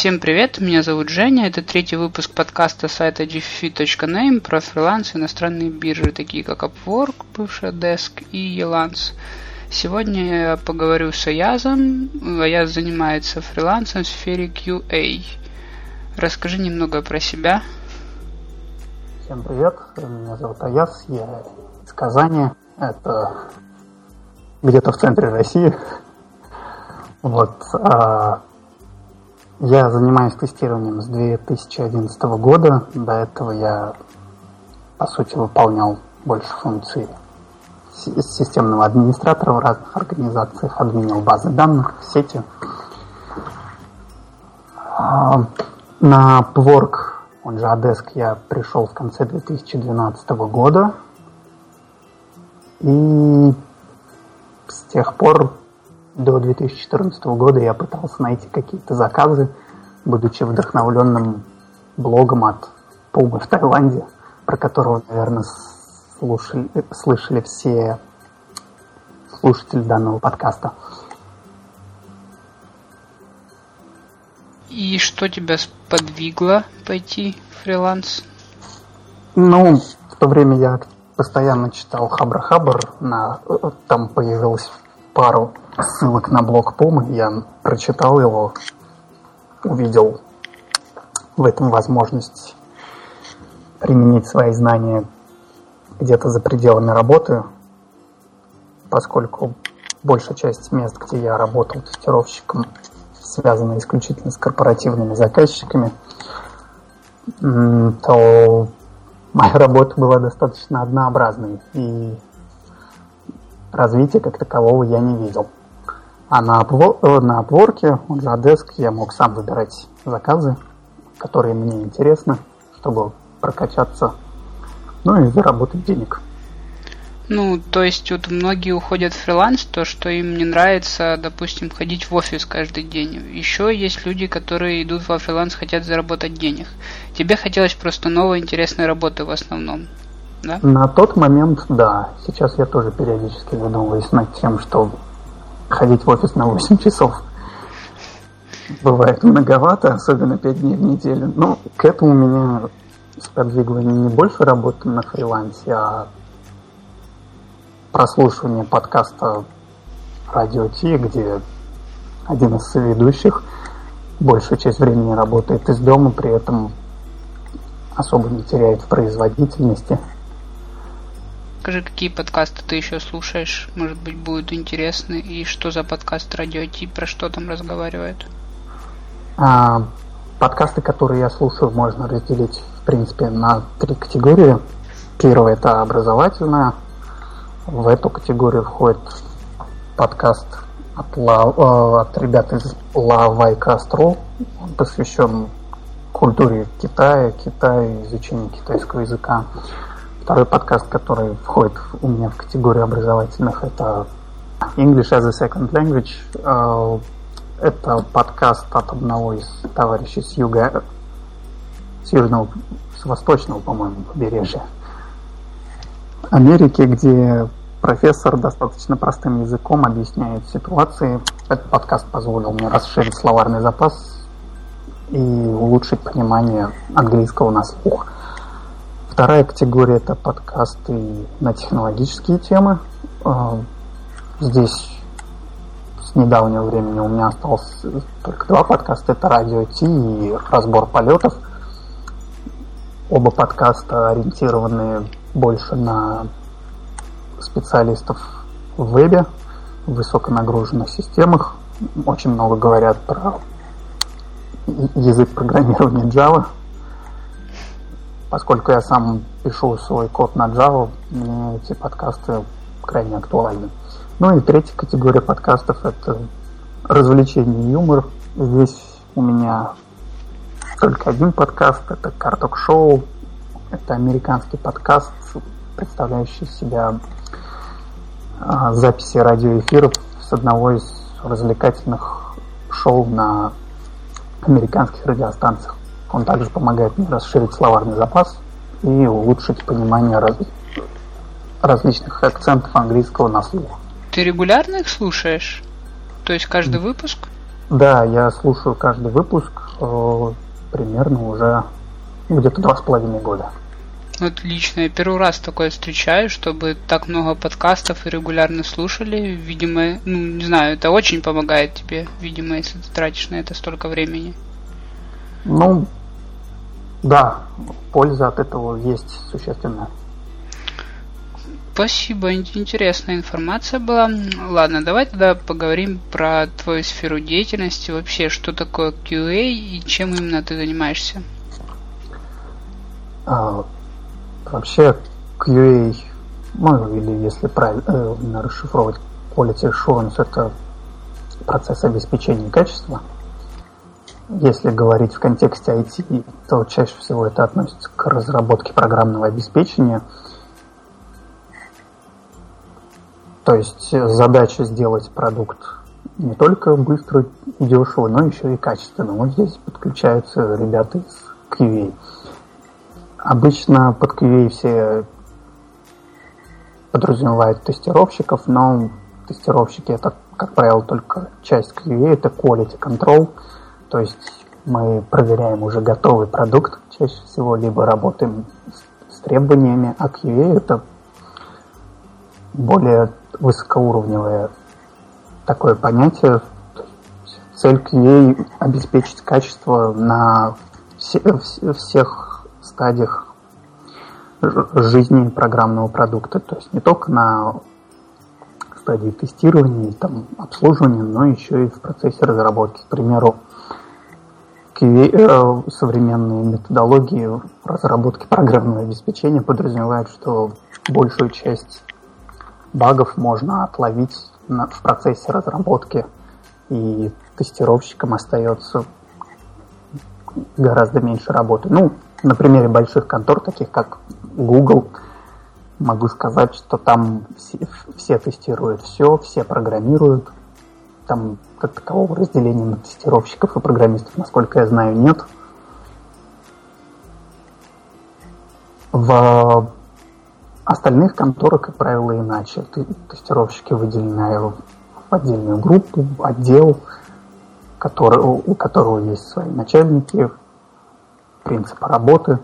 Всем привет, меня зовут Женя, это третий выпуск подкаста сайта gfi.name про фриланс и иностранные биржи, такие как Upwork, бывшая Desk и Elance. Сегодня я поговорю с Аязом. Аяз занимается фрилансом в сфере QA. Расскажи немного про себя. Всем привет, меня зовут Аяз, я из Казани, это где-то в центре России. Вот, а, я занимаюсь тестированием с 2011 года. До этого я, по сути, выполнял больше функций системного администратора в разных организациях, админил базы данных, сети. А, на Pwork, он же Adesk, я пришел в конце 2012 года. И с тех пор до 2014 года я пытался найти какие-то заказы, будучи вдохновленным блогом от Пумы в Таиланде, про которого, наверное, слушали, слышали все слушатели данного подкаста. И что тебя сподвигло пойти в фриланс? Ну, в то время я постоянно читал Хабра Хабр, на, там появилась пару ссылок на блог Помы, я прочитал его, увидел в этом возможность применить свои знания где-то за пределами работы, поскольку большая часть мест, где я работал тестировщиком, связана исключительно с корпоративными заказчиками, то моя работа была достаточно однообразной, и развития как такового я не видел. А на, Upwork, на Upwork, же Adesk, я мог сам выбирать заказы, которые мне интересны, чтобы прокачаться ну и заработать денег. Ну, то есть вот многие уходят в фриланс, то, что им не нравится, допустим, ходить в офис каждый день. Еще есть люди, которые идут во фриланс, хотят заработать денег. Тебе хотелось просто новой интересной работы в основном, да? На тот момент, да. Сейчас я тоже периодически задумываюсь над тем, что ходить в офис на 8 часов бывает многовато, особенно 5 дней в неделю. Но к этому меня сподвигло не больше работы на фрилансе, а прослушивание подкаста Радио Ти, где один из соведущих большую часть времени работает из дома, при этом особо не теряет в производительности. Скажи, какие подкасты ты еще слушаешь? Может быть, будет интересно. И что за подкаст Радио Ти? Про что там разговаривают? А, подкасты, которые я слушаю, можно разделить в принципе, на три категории. Первая – это образовательная. В эту категорию входит подкаст от, La, э, от ребят из Vai Castro. Он посвящен культуре Китая, Китая, изучению китайского языка. Второй подкаст, который входит у меня в категорию образовательных, это English as a Second Language. Э, это подкаст от одного из товарищей с юга с южного, с восточного, по-моему, побережья Америки, где профессор достаточно простым языком объясняет ситуации. Этот подкаст позволил мне расширить словарный запас и улучшить понимание английского на слух. Вторая категория – это подкасты на технологические темы. А, здесь с недавнего времени у меня осталось только два подкаста. Это «Радио Ти» и «Разбор полетов». Оба подкаста ориентированы больше на специалистов в вебе, в высоконагруженных системах. Очень много говорят про язык программирования Java. Поскольку я сам пишу свой код на Java, мне эти подкасты крайне актуальны. Ну и третья категория подкастов – это развлечение и юмор. Здесь у меня только один подкаст, это Карток Шоу. Это американский подкаст, представляющий себя а, записи радиоэфиров с одного из развлекательных шоу на американских радиостанциях. Он также помогает мне расширить словарный запас и улучшить понимание раз... различных акцентов английского на слух. Ты регулярно их слушаешь? То есть каждый выпуск? Да, я слушаю каждый выпуск э, примерно уже где-то два с половиной года. Отлично. Я первый раз такое встречаю, чтобы так много подкастов и регулярно слушали. Видимо, ну, не знаю, это очень помогает тебе, видимо, если ты тратишь на это столько времени. Ну, да, польза от этого есть существенная. Спасибо, интересная информация была. Ладно, давай тогда поговорим про твою сферу деятельности, вообще, что такое QA и чем именно ты занимаешься. А, вообще, QA, ну или если правильно э, расшифровать Quality Assurance, это процесс обеспечения качества. Если говорить в контексте IT, то чаще всего это относится к разработке программного обеспечения – То есть задача сделать продукт не только быстро и дешево, но еще и качественно. Вот здесь подключаются ребята из QA. Обычно под QA все подразумевают тестировщиков, но тестировщики это, как правило, только часть QA, это quality control, то есть мы проверяем уже готовый продукт чаще всего, либо работаем с, требованиями, а QA это более высокоуровневое такое понятие. Цель QA – обеспечить качество на все, всех стадиях жизни программного продукта. То есть не только на стадии тестирования и там, обслуживания, но еще и в процессе разработки. К примеру, современные методологии разработки программного обеспечения подразумевают, что большую часть багов можно отловить в процессе разработки, и тестировщикам остается гораздо меньше работы. Ну, на примере больших контор, таких как Google, могу сказать, что там все, все тестируют все, все программируют. Там как такового разделения на тестировщиков и программистов, насколько я знаю, нет. В Остальных конторах, как правило, иначе. Тестировщики выделены в отдельную группу, отдел, который, у которого есть свои начальники, принципы работы.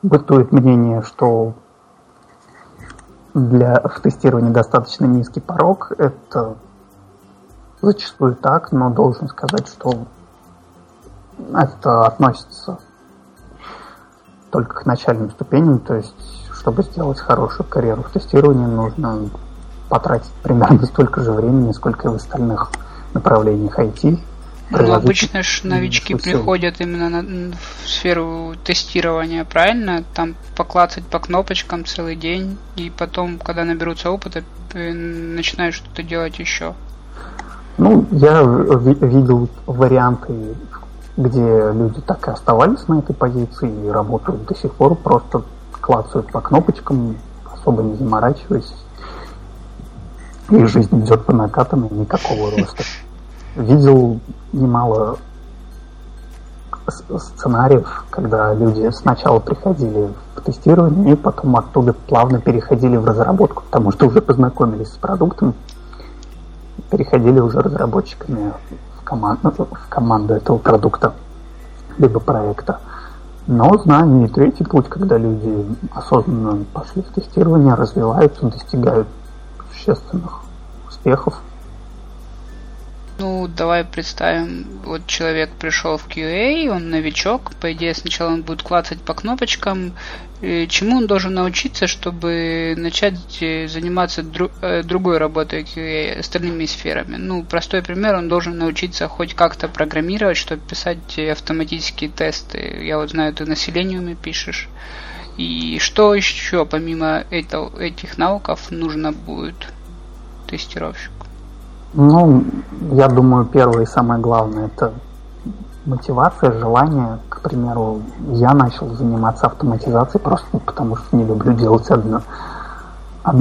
Бытует мнение, что для в тестировании достаточно низкий порог. Это зачастую так, но должен сказать, что это относится только к начальным ступеням, то есть, чтобы сделать хорошую карьеру в тестировании, нужно потратить примерно столько же времени, сколько и в остальных направлениях IT. Ну, обычно же новички приходят именно на, сферу тестирования, правильно? Там поклацать по кнопочкам целый день, и потом, когда наберутся опыта, начинают что-то делать еще. Ну, я видел варианты где люди так и оставались на этой позиции и работают до сих пор, просто клацают по кнопочкам, особо не заморачиваясь. И жизнь идет по накатанной, никакого роста. Видел немало сценариев, когда люди сначала приходили в тестирование и потом оттуда плавно переходили в разработку, потому что уже познакомились с продуктом, переходили уже разработчиками команду, в команду этого продукта, либо проекта. Но знаю и третий путь, когда люди осознанно пошли в тестирование, развиваются, достигают существенных успехов ну, давай представим, вот человек пришел в QA, он новичок, по идее сначала он будет клацать по кнопочкам. И чему он должен научиться, чтобы начать э, заниматься дру, э, другой работой QA, остальными сферами? Ну, простой пример, он должен научиться хоть как-то программировать, чтобы писать автоматические тесты. Я вот знаю, ты населениями пишешь. И что еще помимо этого, этих навыков нужно будет тестировщику? Ну, я думаю, первое и самое главное это мотивация, желание. К примеру, я начал заниматься автоматизацией просто потому, что не люблю делать одно, од,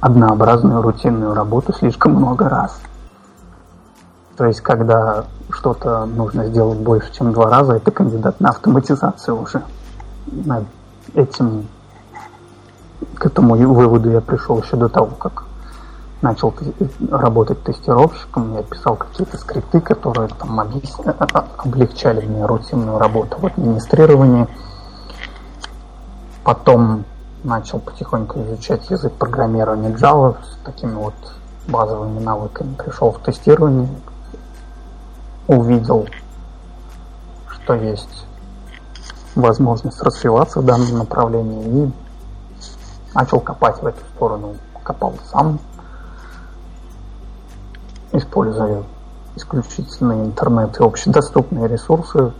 однообразную рутинную работу слишком много раз. То есть, когда что-то нужно сделать больше, чем два раза, это кандидат на автоматизацию уже. Этим, к этому выводу я пришел еще до того, как начал работать тестировщиком, я писал какие-то скрипты, которые там объясня... облегчали мне рутинную работу в администрировании. Потом начал потихоньку изучать язык программирования Java с такими вот базовыми навыками. Пришел в тестирование, увидел, что есть возможность развиваться в данном направлении и начал копать в эту сторону. Копал сам, используя исключительно интернет и общедоступные ресурсы.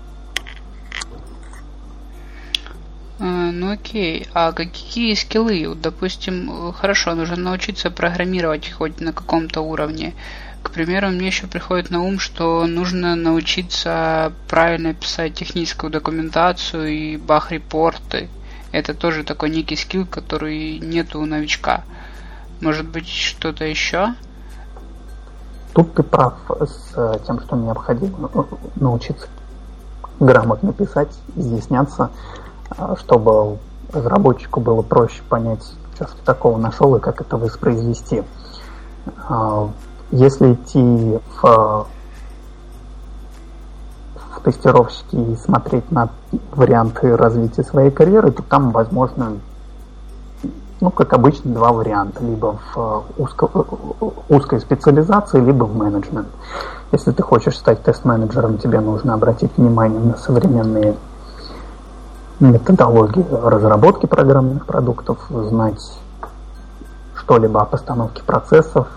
А, ну окей, а какие скиллы? Допустим, хорошо, нужно научиться программировать хоть на каком-то уровне. К примеру, мне еще приходит на ум, что нужно научиться правильно писать техническую документацию и бах-репорты. Это тоже такой некий скилл, который нет у новичка. Может быть, что-то еще? Тут ты прав с э, тем, что необходимо э, научиться грамотно писать, изъясняться, э, чтобы разработчику было проще понять, что ты такого нашел и как это воспроизвести. Если идти в, в тестировщики и смотреть на варианты развития своей карьеры, то там возможно ну, как обычно, два варианта. Либо в э, узко, э, узкой специализации, либо в менеджмент. Если ты хочешь стать тест-менеджером, тебе нужно обратить внимание на современные методологии разработки программных продуктов, знать что-либо о постановке процессов.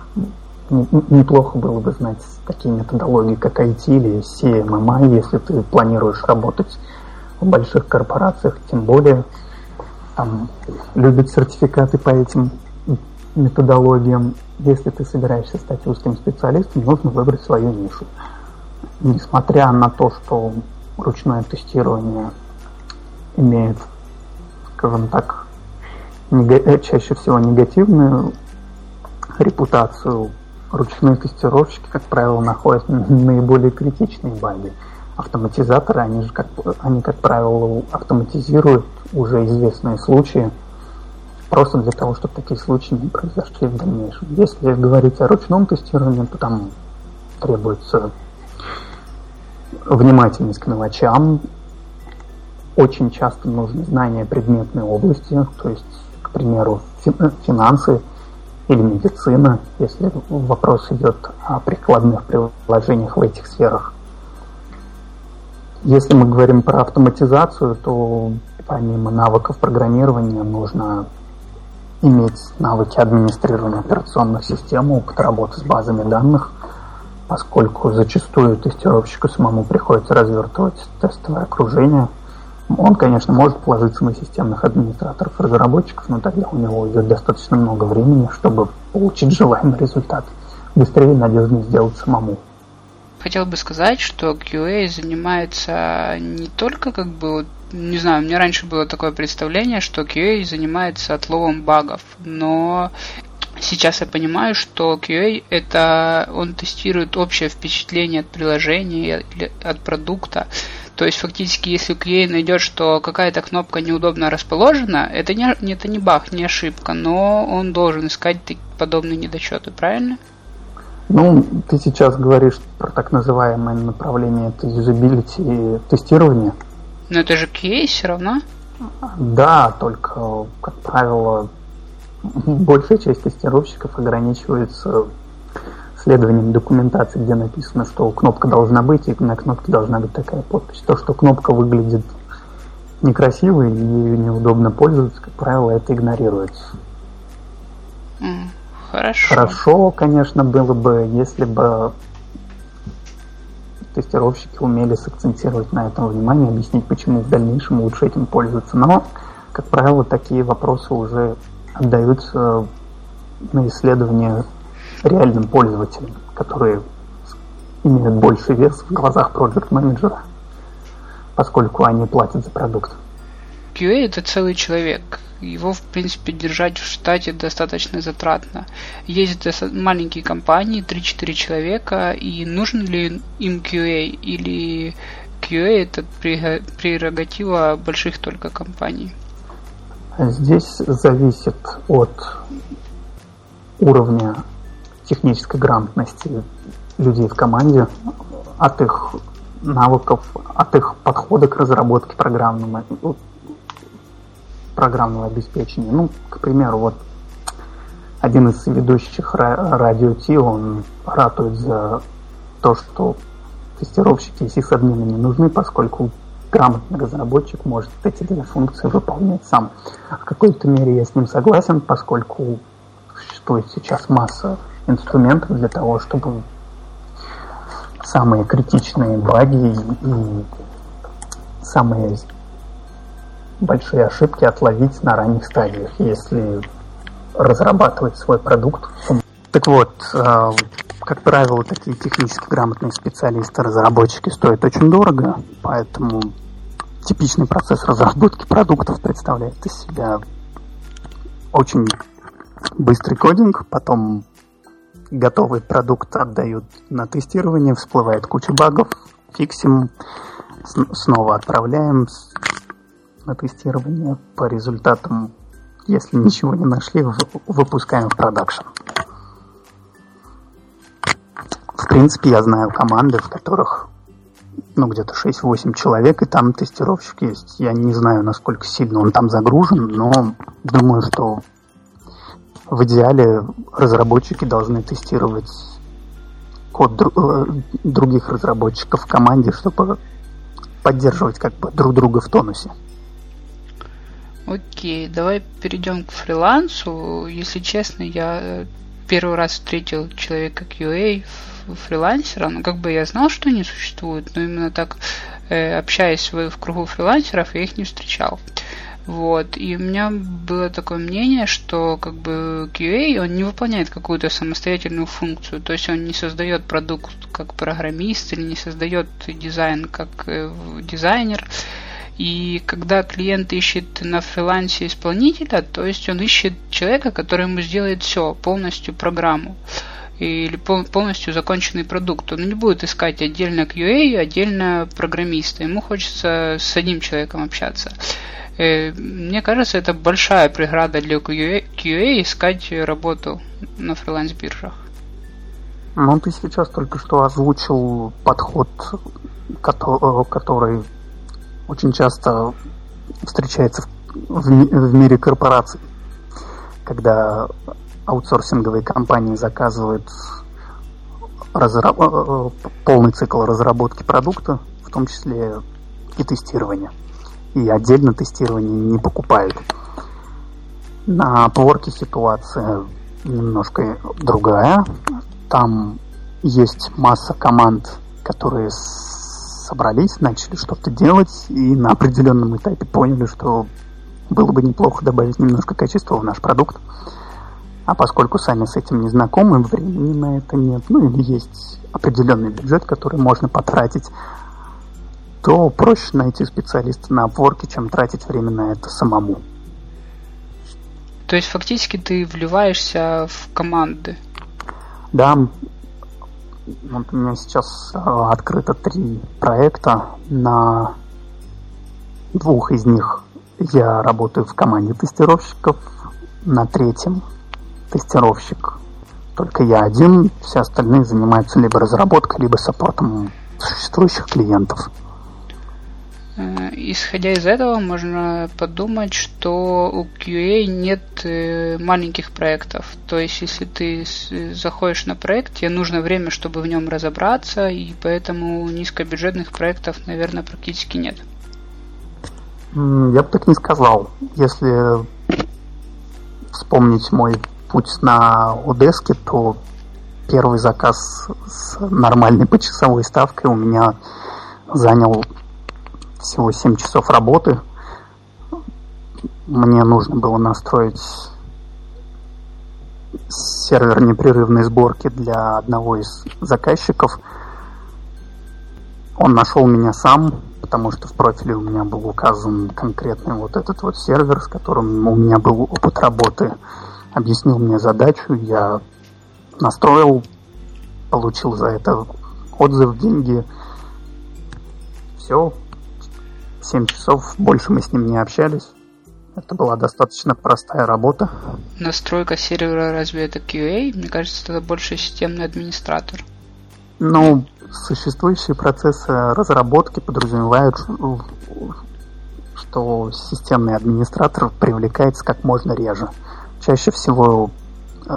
Неплохо было бы знать такие методологии, как IT или CMMI, если ты планируешь работать в больших корпорациях, тем более там, любят сертификаты по этим методологиям. Если ты собираешься стать узким специалистом, нужно выбрать свою нишу. Несмотря на то, что ручное тестирование имеет, скажем так, нега- чаще всего негативную репутацию, ручные тестировщики, как правило, находят наиболее критичные баги автоматизаторы, они же, как, они, как правило, автоматизируют уже известные случаи, просто для того, чтобы такие случаи не произошли в дальнейшем. Если говорить о ручном тестировании, то там требуется внимательность к мелочам, очень часто нужно знание предметной области, то есть, к примеру, финансы или медицина, если вопрос идет о прикладных приложениях в этих сферах. Если мы говорим про автоматизацию, то помимо навыков программирования нужно иметь навыки администрирования операционных систем, опыт работы с базами данных, поскольку зачастую тестировщику самому приходится развертывать тестовое окружение. Он, конечно, может положиться на системных администраторов разработчиков, но тогда у него идет достаточно много времени, чтобы получить желаемый результат. Быстрее и надежнее сделать самому хотел бы сказать, что QA занимается не только как бы не знаю, у меня раньше было такое представление, что QA занимается отловом багов, но сейчас я понимаю, что QA это он тестирует общее впечатление от приложения от продукта. То есть фактически, если QA найдет, что какая-то кнопка неудобно расположена, это не, это не баг, не ошибка, но он должен искать подобные недочеты, правильно? Ну, ты сейчас говоришь про так называемое направление юзабилити тестирования. Но это же QA все равно? Да, только, как правило, большая часть тестировщиков ограничивается следованием документации, где написано, что кнопка должна быть, и на кнопке должна быть такая подпись. То, что кнопка выглядит некрасиво и ею неудобно пользоваться, как правило, это игнорируется. Хорошо. Хорошо, конечно, было бы, если бы тестировщики умели сакцентировать на этом внимание, объяснить, почему в дальнейшем лучше этим пользоваться. Но, как правило, такие вопросы уже отдаются на исследование реальным пользователям, которые имеют больший вес в глазах проект менеджера поскольку они платят за продукт. QA это целый человек его, в принципе, держать в штате достаточно затратно. Есть маленькие компании, 3-4 человека, и нужен ли им QA или QA это прерогатива больших только компаний? Здесь зависит от уровня технической грамотности людей в команде, от их навыков, от их подхода к разработке программного, программного обеспечения. Ну, к примеру, вот один из ведущих радио Ти, он ратует за то, что тестировщики и сисадмины не нужны, поскольку грамотный разработчик может эти две функции выполнять сам. В какой-то мере я с ним согласен, поскольку существует сейчас масса инструментов для того, чтобы самые критичные баги и самые большие ошибки отловить на ранних стадиях, если разрабатывать свой продукт. Так вот, э, как правило, такие технически грамотные специалисты, разработчики стоят очень дорого, поэтому типичный процесс разработки продуктов представляет из себя очень быстрый кодинг, потом готовый продукт отдают на тестирование, всплывает куча багов, фиксим, снова отправляем на тестирование по результатам, если ничего не нашли, выпускаем в продакшн. В принципе, я знаю команды, в которых ну, где-то 6-8 человек, и там тестировщик есть. Я не знаю, насколько сильно он там загружен, но думаю, что в идеале разработчики должны тестировать код дру- э, других разработчиков в команде, чтобы поддерживать как бы друг друга в тонусе. Окей, давай перейдем к фрилансу. Если честно, я э, первый раз встретил человека QA фрилансера, ну как бы я знал, что они существуют, но именно так э, общаясь в, кругу фрилансеров, я их не встречал. Вот. И у меня было такое мнение, что как бы QA, он не выполняет какую-то самостоятельную функцию. То есть он не создает продукт как программист или не создает дизайн как э, дизайнер. И когда клиент ищет на фрилансе исполнителя, то есть он ищет человека, который ему сделает все, полностью программу или полностью законченный продукт. Он не будет искать отдельно QA, отдельно программиста. Ему хочется с одним человеком общаться. Э, мне кажется, это большая преграда для QA, искать работу на фриланс-биржах. Ну, ты сейчас только что озвучил подход, который очень часто встречается в, мире корпораций, когда аутсорсинговые компании заказывают разра... Э, полный цикл разработки продукта, в том числе и тестирования и отдельно тестирование не покупают. На Upwork ситуация немножко другая. Там есть масса команд, которые собрались, начали что-то делать и на определенном этапе поняли, что было бы неплохо добавить немножко качества в наш продукт. А поскольку сами с этим не знакомы, времени на это нет, ну или есть определенный бюджет, который можно потратить то проще найти специалиста на опорке, чем тратить время на это самому. То есть фактически ты вливаешься в команды? Да. Вот у меня сейчас э, открыто три проекта. На двух из них я работаю в команде тестировщиков. На третьем тестировщик только я один. Все остальные занимаются либо разработкой, либо саппортом существующих клиентов. Э, исходя из этого, можно подумать, что у QA нет э, маленьких проектов. То есть, если ты заходишь на проект, тебе нужно время, чтобы в нем разобраться, и поэтому низкобюджетных проектов, наверное, практически нет. Я бы так не сказал. Если вспомнить мой путь на Удеске, то первый заказ с нормальной почасовой ставкой у меня занял всего 7 часов работы. Мне нужно было настроить сервер непрерывной сборки для одного из заказчиков. Он нашел меня сам, потому что в профиле у меня был указан конкретный вот этот вот сервер, с которым у меня был опыт работы. Объяснил мне задачу, я настроил, получил за это отзыв, деньги. Все, 7 часов, больше мы с ним не общались. Это была достаточно простая работа. Настройка сервера разве это QA? Мне кажется, это больше системный администратор. Ну, существующие процессы разработки подразумевают, что системный администратор привлекается как можно реже. Чаще всего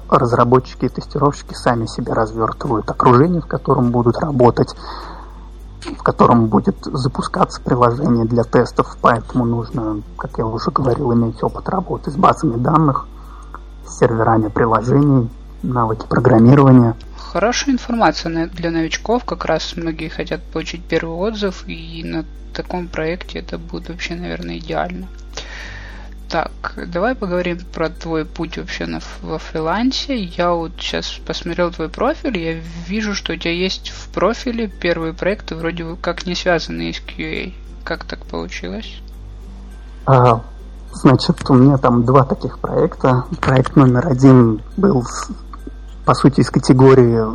разработчики и тестировщики сами себе развертывают окружение, в котором будут работать, в котором будет запускаться приложение для тестов, поэтому нужно, как я уже говорил, иметь опыт работы с базами данных, с серверами приложений, навыки программирования. Хорошая информация для новичков, как раз многие хотят получить первый отзыв, и на таком проекте это будет вообще, наверное, идеально. Так, давай поговорим про твой путь вообще на, во фрилансе. Я вот сейчас посмотрел твой профиль, я вижу, что у тебя есть в профиле первые проекты вроде как не связанные с QA. Как так получилось? А, значит, у меня там два таких проекта. Проект номер один был, по сути, из категории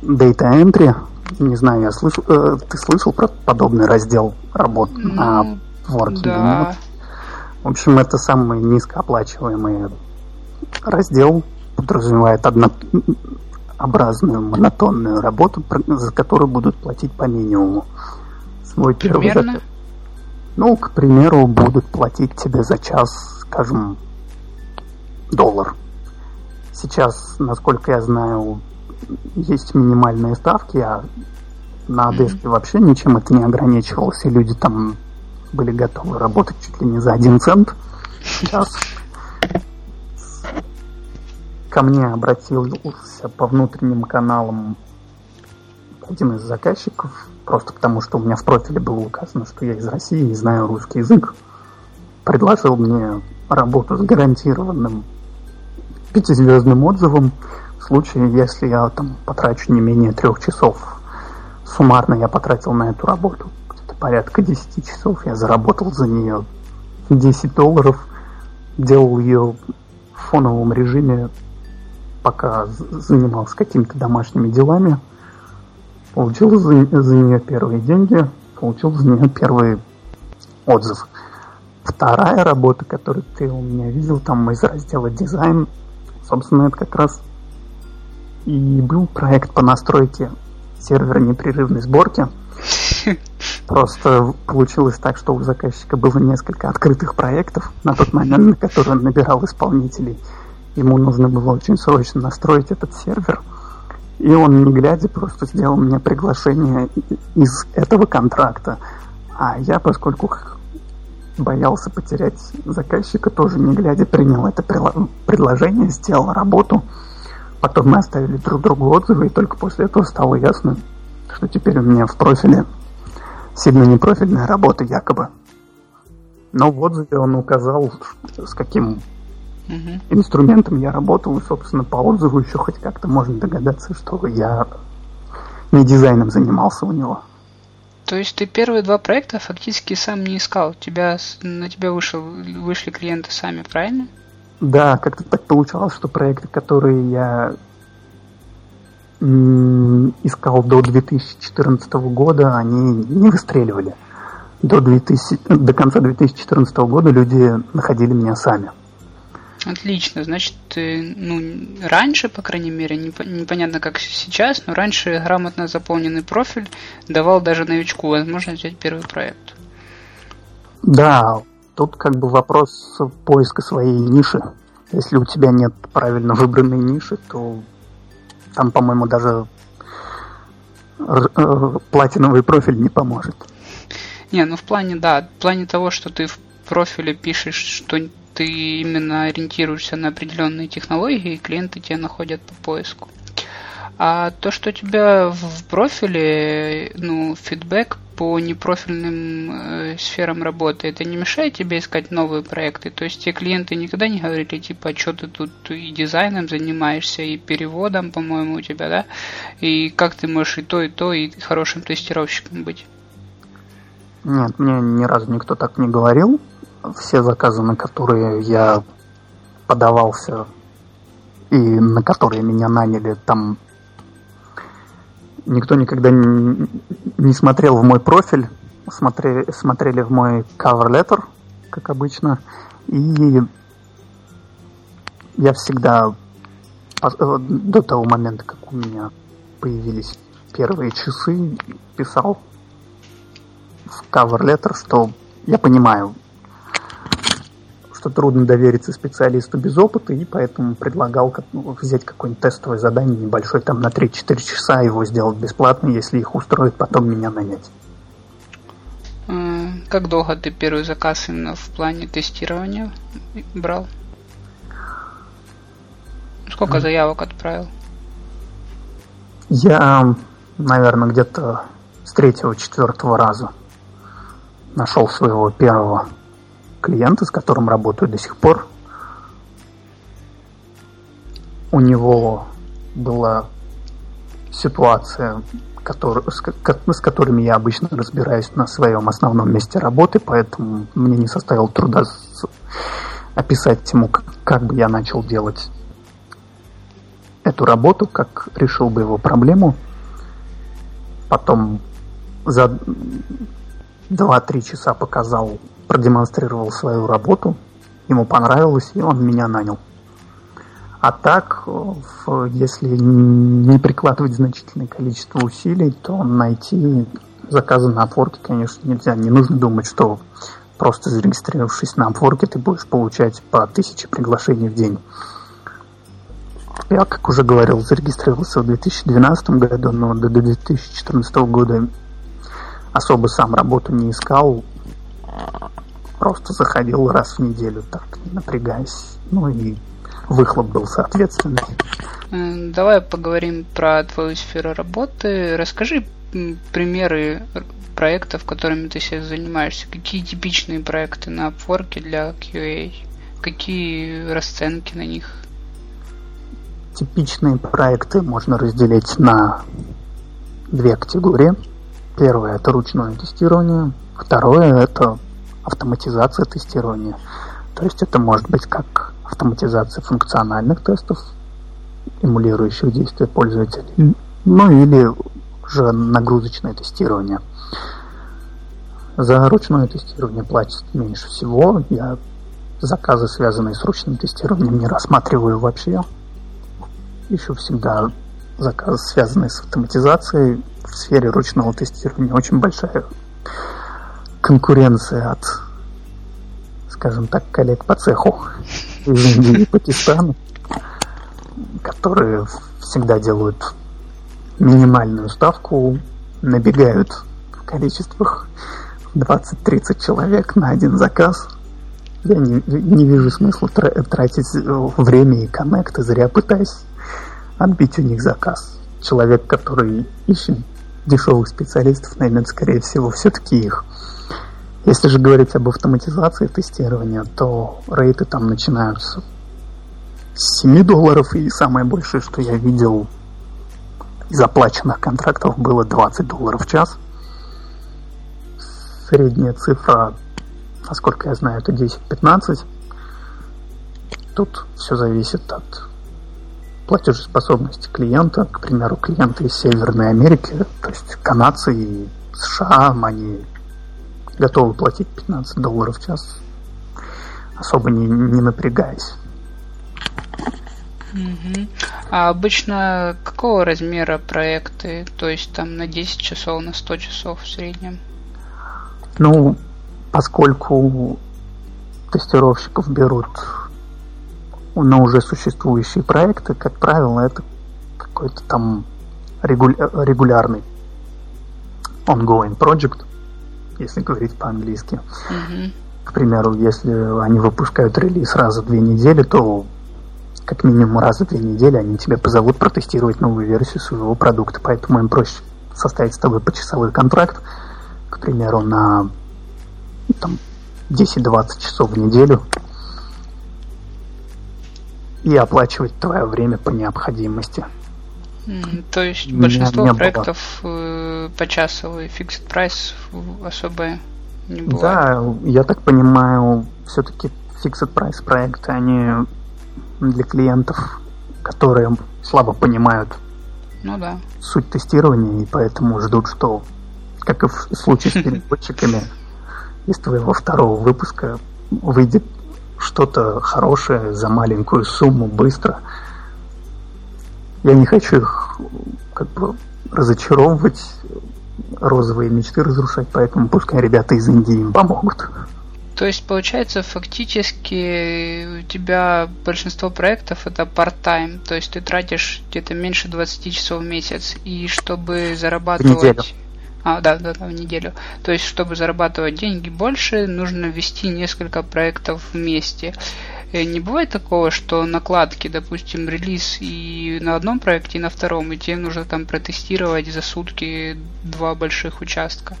Data Entry. Не знаю, я слышал, э, ты слышал про подобный раздел работ ну, на Word? Да. Нет? В общем, это самый низкооплачиваемый раздел, подразумевает однообразную монотонную работу, за которую будут платить по минимуму. Свой первый заказ. Ну, к примеру, будут платить тебе за час, скажем, доллар. Сейчас, насколько я знаю, есть минимальные ставки, а на деске вообще ничем это не ограничивалось, и люди там были готовы работать чуть ли не за один цент Сейчас Ко мне обратился по внутренним каналам один из заказчиков, просто потому что у меня в профиле было указано, что я из России и знаю русский язык. Предложил мне работу с гарантированным пятизвездным отзывом в случае, если я там потрачу не менее трех часов. Суммарно я потратил на эту работу порядка 10 часов. Я заработал за нее 10 долларов. Делал ее в фоновом режиме, пока занимался какими-то домашними делами. Получил за, за нее первые деньги, получил за нее первый отзыв. Вторая работа, которую ты у меня видел, там из раздела дизайн, собственно, это как раз и был проект по настройке сервера непрерывной сборки. Просто получилось так, что у заказчика было несколько открытых проектов на тот момент, на которые он набирал исполнителей. Ему нужно было очень срочно настроить этот сервер. И он, не глядя, просто сделал мне приглашение из этого контракта. А я, поскольку боялся потерять заказчика, тоже не глядя принял это предложение, сделал работу. Потом мы оставили друг другу отзывы, и только после этого стало ясно, что теперь у меня в профиле сильно непрофильная работа якобы. Но в отзыве он указал, с каким угу. инструментом я работал, и, собственно, по отзыву еще хоть как-то можно догадаться, что я не дизайном занимался у него. То есть ты первые два проекта фактически сам не искал, тебя, на тебя вышел, вышли клиенты сами, правильно? Да, как-то так получалось, что проекты, которые я искал до 2014 года, они не выстреливали. До, 2000, до конца 2014 года люди находили меня сами. Отлично, значит, ну, раньше, по крайней мере, непонятно как сейчас, но раньше грамотно заполненный профиль давал даже новичку возможность взять первый проект. Да, тут как бы вопрос поиска своей ниши. Если у тебя нет правильно выбранной ниши, то там, по-моему, даже э, платиновый профиль не поможет. Не, ну в плане, да, в плане того, что ты в профиле пишешь, что ты именно ориентируешься на определенные технологии, и клиенты тебя находят по поиску. А то, что у тебя в профиле, ну, фидбэк по непрофильным э, сферам работы, это не мешает тебе искать новые проекты? То есть те клиенты никогда не говорили, типа, а что ты тут и дизайном занимаешься, и переводом, по-моему, у тебя, да? И как ты можешь и то, и то, и хорошим тестировщиком быть? Нет, мне ни разу никто так не говорил. Все заказы, на которые я подавался и на которые меня наняли, там никто никогда не, не смотрел в мой профиль, смотрели, смотрели в мой cover letter, как обычно, И я всегда э, до того момента, как у меня появились первые часы, писал в cover letter, что я понимаю, что трудно довериться специалисту без опыта, и поэтому предлагал как, ну, взять какое-нибудь тестовое задание небольшое, там на 3-4 часа его сделать бесплатно, если их устроит, потом меня нанять. Как долго ты первый заказ именно в плане тестирования брал? Сколько заявок отправил? Я, наверное, где-то с третьего-четвертого раза нашел своего первого клиента, с которым работаю до сих пор. У него была ситуация, с, которыми я обычно разбираюсь на своем основном месте работы, поэтому мне не составило труда описать ему, как бы я начал делать эту работу, как решил бы его проблему. Потом за 2-3 часа показал, продемонстрировал свою работу, ему понравилось, и он меня нанял. А так, если не прикладывать значительное количество усилий, то найти заказы на Upwork, конечно, нельзя. Не нужно думать, что просто зарегистрировавшись на Upwork, ты будешь получать по тысяче приглашений в день. Я, как уже говорил, зарегистрировался в 2012 году, но до 2014 года особо сам работу не искал. Просто заходил раз в неделю, так, не напрягаясь. Ну и выхлоп был соответственный. Давай поговорим про твою сферу работы. Расскажи примеры проектов, которыми ты сейчас занимаешься. Какие типичные проекты на Upwork для QA? Какие расценки на них? Типичные проекты можно разделить на две категории. Первое – это ручное тестирование. Второе – это автоматизация тестирования. То есть это может быть как автоматизация функциональных тестов, эмулирующих действия пользователя, ну или же нагрузочное тестирование. За ручное тестирование платят меньше всего. Я заказы, связанные с ручным тестированием, не рассматриваю вообще. Еще всегда заказы, связанные с автоматизацией в сфере ручного тестирования, очень большая конкуренция от, скажем так, коллег по цеху из Индии и Пакистана, которые всегда делают минимальную ставку, набегают в количествах 20-30 человек на один заказ. Я не, не вижу смысла тратить время и коннекты, зря пытаясь отбить у них заказ. Человек, который ищет дешевых специалистов, наймет, скорее всего, все-таки их. Если же говорить об автоматизации тестирования, то рейты там начинаются с 7 долларов, и самое большее, что я видел из оплаченных контрактов, было 20 долларов в час. Средняя цифра, насколько я знаю, это 10-15. Тут все зависит от платежеспособности клиента. К примеру, клиенты из Северной Америки, то есть канадцы и США, они готовы платить 15 долларов в час, особо не, не напрягаясь. Угу. А обычно какого размера проекты? То есть там на 10 часов, на 100 часов в среднем? Ну, поскольку тестировщиков берут на уже существующие проекты, как правило, это какой-то там регулярный ongoing project, если говорить по-английски. Mm-hmm. К примеру, если они выпускают релиз раз в две недели, то как минимум раз в две недели они тебя позовут протестировать новую версию своего продукта. Поэтому им проще составить с тобой почасовой контракт, к примеру, на там, 10-20 часов в неделю и оплачивать твое время по необходимости. То есть большинство не проектов было. почасовые, fixed price особо не бывает. Да, я так понимаю, все-таки fixed price проекты, они для клиентов, которые слабо понимают ну, да. суть тестирования, и поэтому ждут, что, как и в случае с переводчиками, из твоего второго выпуска выйдет что-то хорошее за маленькую сумму быстро. Я не хочу их как бы разочаровывать, розовые мечты разрушать, поэтому пускай ребята из Индии им помогут. То есть, получается, фактически у тебя большинство проектов это part-time, то есть ты тратишь где-то меньше 20 часов в месяц, и чтобы зарабатывать... В неделю. А, да, да, да, в неделю. То есть, чтобы зарабатывать деньги больше, нужно вести несколько проектов вместе. Э, не бывает такого, что накладки, допустим, релиз и на одном проекте, и на втором, и тебе нужно там протестировать за сутки два больших участка.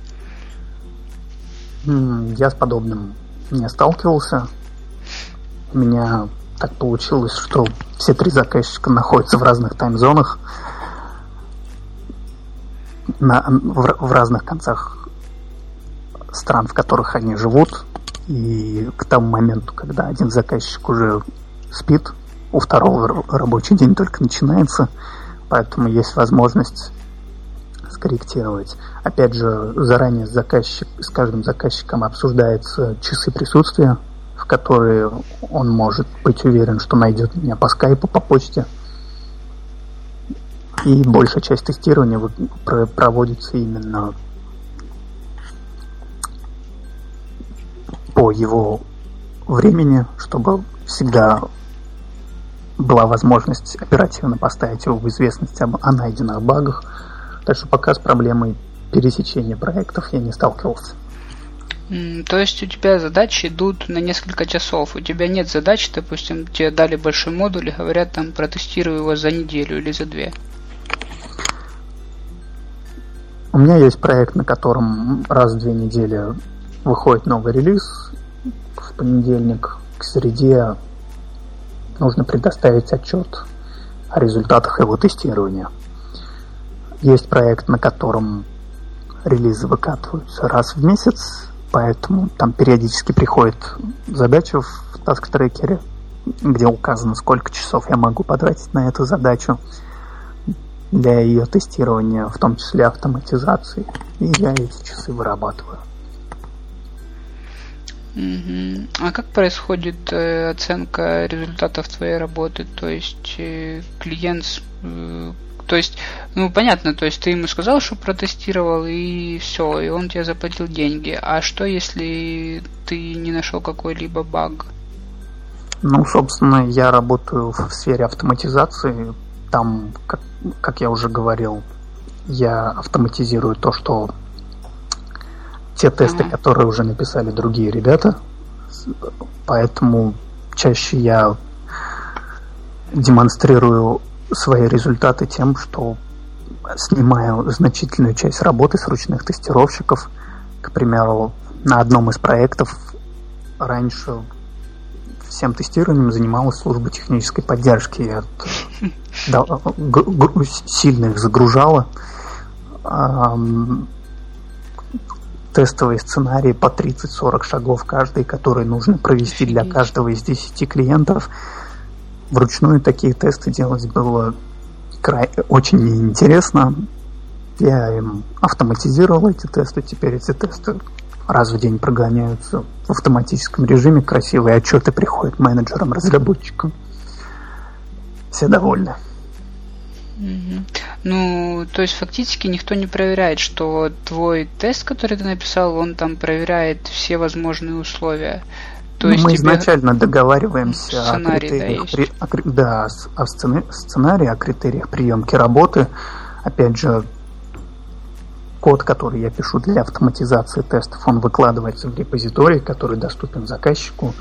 Я с подобным не сталкивался. У меня так получилось, что все три заказчика находятся в разных таймзонах, на, в, в разных концах стран, в которых они живут. И к тому моменту, когда один заказчик уже спит, у второго рабочий день только начинается, поэтому есть возможность скорректировать. Опять же, заранее заказчик, с каждым заказчиком обсуждаются часы присутствия, в которые он может быть уверен, что найдет меня по скайпу, по почте. И большая часть тестирования проводится именно по его времени, чтобы всегда была возможность оперативно поставить его в известность об, о найденных багах, так что пока с проблемой пересечения проектов я не сталкивался. То есть у тебя задачи идут на несколько часов. У тебя нет задач, допустим, тебе дали большой модуль и говорят там протестируй его за неделю или за две. У меня есть проект, на котором раз в две недели выходит новый релиз. В понедельник к среде нужно предоставить отчет о результатах его тестирования. Есть проект, на котором релизы выкатываются раз в месяц, поэтому там периодически приходит задача в таск-трекере, где указано, сколько часов я могу потратить на эту задачу для ее тестирования, в том числе автоматизации. И я эти часы вырабатываю. Угу. А как происходит э, оценка результатов твоей работы? То есть э, клиент э, то есть, ну, понятно, то есть ты ему сказал, что протестировал, и все, и он тебе заплатил деньги. А что, если ты не нашел какой-либо баг? Ну, собственно, я работаю в сфере автоматизации. Там, как, как я уже говорил, я автоматизирую то, что те тесты, ага. которые уже написали другие ребята. Поэтому чаще я демонстрирую свои результаты тем, что снимаю значительную часть работы с ручных тестировщиков. К примеру, на одном из проектов раньше всем тестированием занималась служба технической поддержки. Я да, сильно их загружала. Тестовые сценарии по 30-40 шагов каждый, которые нужно провести для каждого из 10 клиентов – вручную такие тесты делать было край, очень неинтересно. Я им автоматизировал эти тесты, теперь эти тесты раз в день прогоняются в автоматическом режиме, красивые отчеты приходят менеджерам, разработчикам. Все довольны. Ну, то есть фактически никто не проверяет, что твой тест, который ты написал, он там проверяет все возможные условия. То есть мы изначально договариваемся о критериях, да, при, о, да, о сценарии, о критериях приемки работы. Опять же, код, который я пишу для автоматизации тестов, он выкладывается в репозиторий, который доступен заказчику.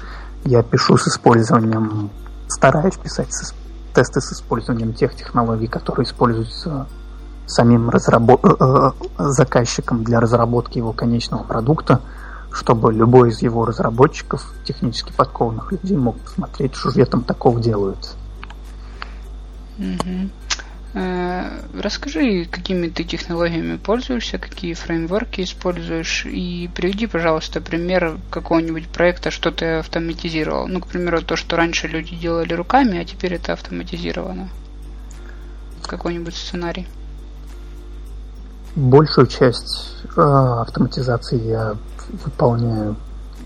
Я пишу с использованием, стараюсь писать с, тесты с использованием тех технологий, которые используются самим разработ... Э, э, заказчиком для разработки его конечного продукта чтобы любой из его разработчиков, технически подкованных людей, мог посмотреть, что же там такого делают. Угу. Расскажи, какими ты технологиями пользуешься, какие фреймворки используешь, и приведи, пожалуйста, пример какого-нибудь проекта, что ты автоматизировал. Ну, к примеру, то, что раньше люди делали руками, а теперь это автоматизировано. Какой-нибудь сценарий. Большую часть э, автоматизации я выполняю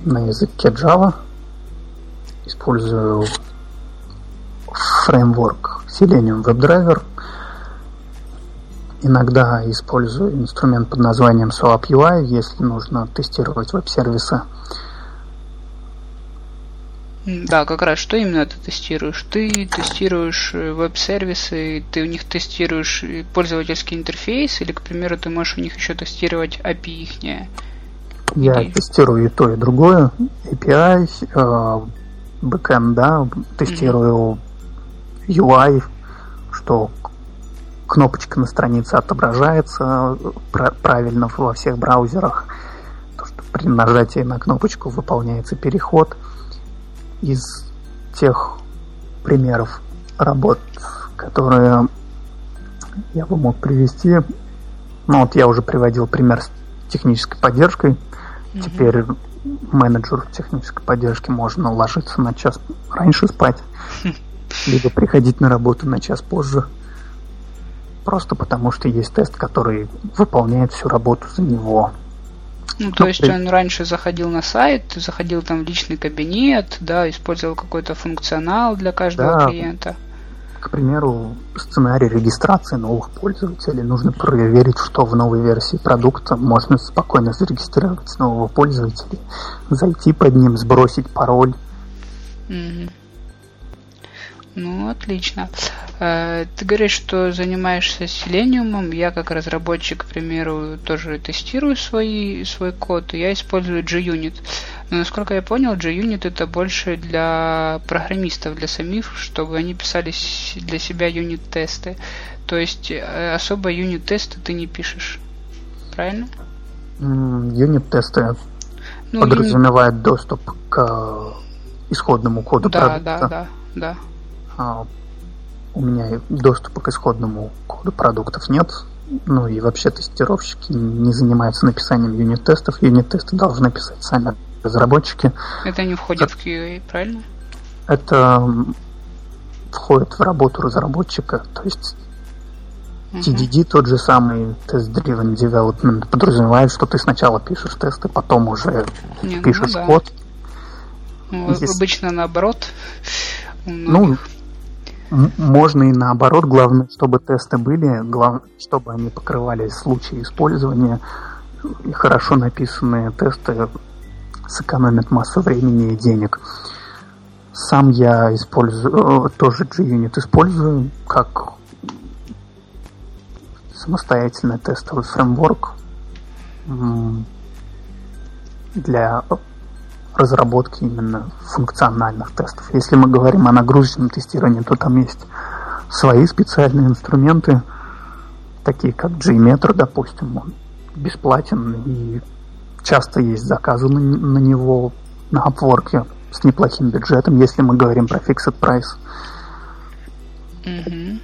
на языке Java. использую фреймворк Selenium WebDriver. Иногда использую инструмент под названием SOAP UI, если нужно тестировать веб-сервисы. Да, как раз что именно ты тестируешь? Ты тестируешь э, веб-сервисы, ты у них тестируешь э, пользовательский интерфейс, или, к примеру, ты можешь у них еще тестировать API ихнее? Я и... тестирую и то, и другое. API, э, backend, да, тестирую mm-hmm. UI, что кнопочка на странице отображается правильно во всех браузерах. То, что при нажатии на кнопочку выполняется переход – из тех примеров работ, которые я бы мог привести. Ну вот я уже приводил пример с технической поддержкой. Mm-hmm. Теперь менеджер технической поддержки можно ложиться на час раньше спать, либо приходить на работу на час позже. Просто потому что есть тест, который выполняет всю работу за него. Ну, то есть он раньше заходил на сайт, заходил там в личный кабинет, да, использовал какой-то функционал для каждого да. клиента. К примеру, сценарий регистрации новых пользователей. Нужно проверить, что в новой версии продукта можно спокойно зарегистрировать нового пользователя, зайти под ним, сбросить пароль. Mm-hmm. Ну, отлично. Э, ты говоришь, что занимаешься Selenium. Я как разработчик, к примеру, тоже тестирую свои, свой код. Я использую JUnit. Но насколько я понял, JUnit это больше для программистов, для самих, чтобы они писали для себя юнит-тесты. То есть э, особо юнит-тесты ты не пишешь. Правильно? Юнит-тесты ну, подразумевают юнит... доступ к исходному коду да, продукта. Да, да, да. А, у меня доступа к исходному коду продуктов нет. Ну и вообще тестировщики не занимаются написанием юнит-тестов. Юнит-тесты должны писать сами разработчики. Это не входит это, в QA, правильно? Это входит в работу разработчика, то есть uh-huh. TDD, тот же самый Test-Driven Development, подразумевает, что ты сначала пишешь тесты, потом уже не, ну пишешь ну, да. код. Ну, Здесь... Обычно наоборот. Ну, можно и наоборот, главное, чтобы тесты были, главное, чтобы они покрывали случаи использования. И хорошо написанные тесты сэкономят массу времени и денег. Сам я использую, э, тоже JUnit использую как самостоятельный тестовый фреймворк для разработки именно функциональных тестов. Если мы говорим о нагрузочном тестировании, то там есть свои специальные инструменты, такие как JMeter, допустим, он бесплатен и часто есть заказы на, на него на Upwork с неплохим бюджетом, если мы говорим про Fixed Price. Mm-hmm.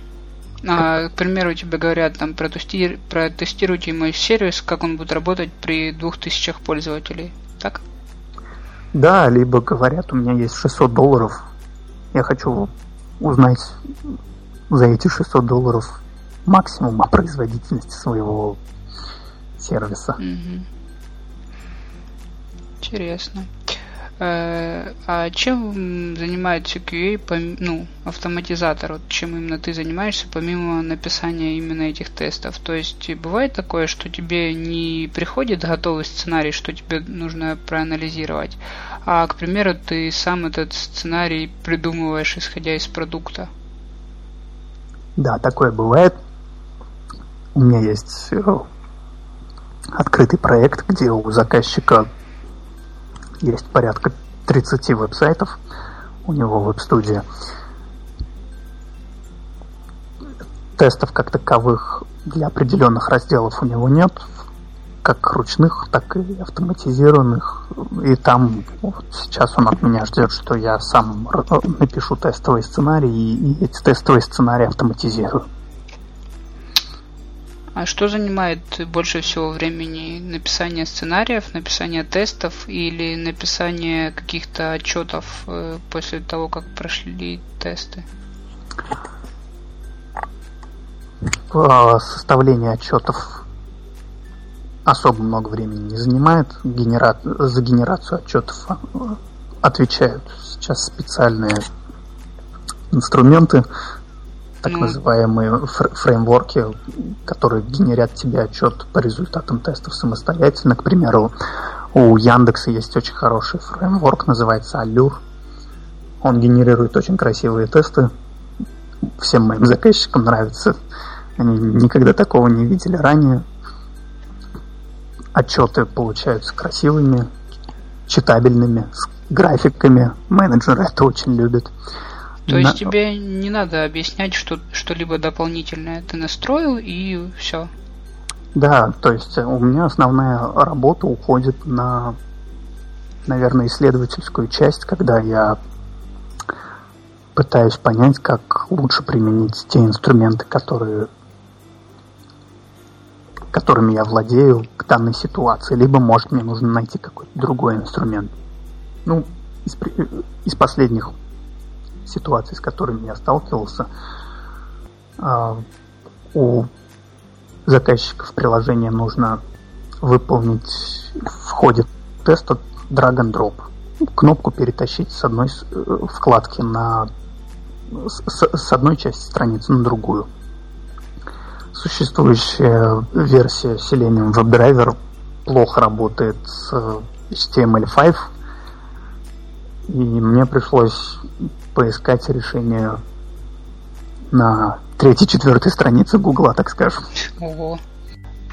А, к примеру, тебе говорят там протести... протестируйте мой сервис, как он будет работать при двух тысячах пользователей, так? Да, либо говорят, у меня есть 600 долларов, я хочу узнать за эти 600 долларов максимум о производительности своего сервиса. Интересно. Э, а чем занимается QA, ну, автоматизатор? Вот чем именно ты занимаешься, помимо написания именно этих тестов? То есть бывает такое, что тебе не приходит готовый сценарий, что тебе нужно проанализировать, а, к примеру, ты сам этот сценарий придумываешь, исходя из продукта? Да, такое бывает. У меня есть э, открытый проект, где у заказчика есть порядка 30 веб-сайтов у него веб-студия. Тестов как таковых для определенных разделов у него нет, как ручных, так и автоматизированных. И там вот сейчас он от меня ждет, что я сам напишу тестовый сценарий и эти тестовые сценарии автоматизирую. А что занимает больше всего времени? Написание сценариев, написание тестов или написание каких-то отчетов э, после того, как прошли тесты? А, составление отчетов особо много времени не занимает. Генера... За генерацию отчетов а, отвечают сейчас специальные инструменты, так ну. называемые фреймворки, которые генерят тебе отчет по результатам тестов самостоятельно. К примеру, у Яндекса есть очень хороший фреймворк, называется Allure. Он генерирует очень красивые тесты. Всем моим заказчикам нравится. Они никогда такого не видели ранее. Отчеты получаются красивыми, читабельными, с графиками. Менеджеры это очень любят. То есть На... тебе не надо объяснять что, что-либо дополнительное. Ты настроил и все. Да, то есть у меня основная работа уходит на, наверное, исследовательскую часть, когда я пытаюсь понять, как лучше применить те инструменты, которые которыми я владею к данной ситуации, либо, может, мне нужно найти какой-то другой инструмент. Ну, из, из последних ситуаций, с которыми я сталкивался, э, у заказчиков приложения нужно выполнить в ходе теста drag and drop. Кнопку перетащить с одной э, вкладки на с, с одной части страницы на другую. Существующая версия Selenium WebDriver плохо работает с HTML5, и мне пришлось поискать решение на третьей, четвертой странице Гугла, так скажем. Ого.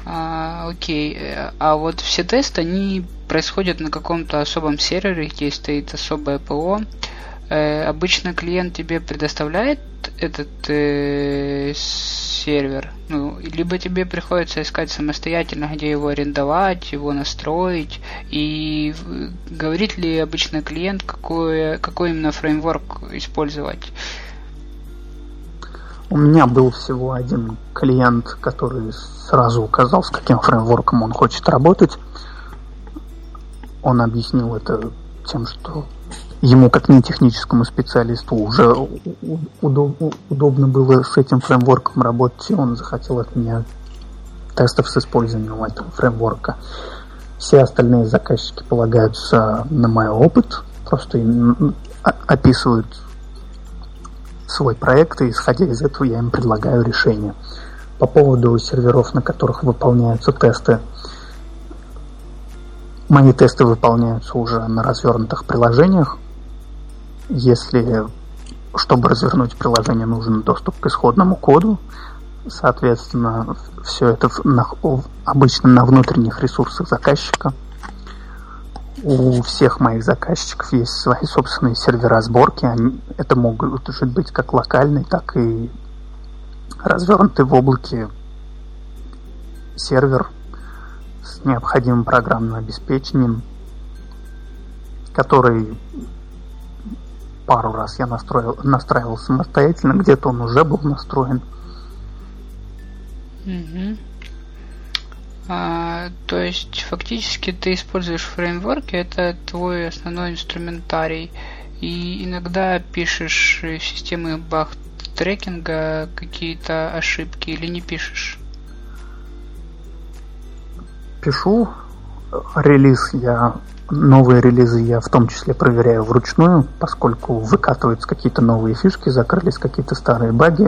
А, окей. А вот все тесты, они происходят на каком-то особом сервере, где стоит особое ПО. Э, обычно клиент тебе предоставляет этот э, сервер, ну, либо тебе приходится искать самостоятельно, где его арендовать, его настроить, и говорит ли обычно клиент, какой, какой именно фреймворк использовать. У меня был всего один клиент, который сразу указал, с каким фреймворком он хочет работать. Он объяснил это тем, что ему, как не техническому специалисту, уже удоб, удобно было с этим фреймворком работать, и он захотел от меня тестов с использованием этого фреймворка. Все остальные заказчики полагаются на мой опыт, просто описывают свой проект, и исходя из этого я им предлагаю решение. По поводу серверов, на которых выполняются тесты, мои тесты выполняются уже на развернутых приложениях, если, чтобы развернуть приложение, нужен доступ к исходному коду, соответственно, все это на, обычно на внутренних ресурсах заказчика. У всех моих заказчиков есть свои собственные сервера сборки. Они, это могут быть как локальный, так и развернутый в облаке сервер с необходимым программным обеспечением, который пару раз я настроил, настраивал самостоятельно, где-то он уже был настроен. Угу. А, то есть фактически ты используешь фреймворки, это твой основной инструментарий. И иногда пишешь в системы баг трекинга какие-то ошибки или не пишешь? Пишу. Релиз я новые релизы я в том числе проверяю вручную, поскольку выкатываются какие-то новые фишки, закрылись какие-то старые баги.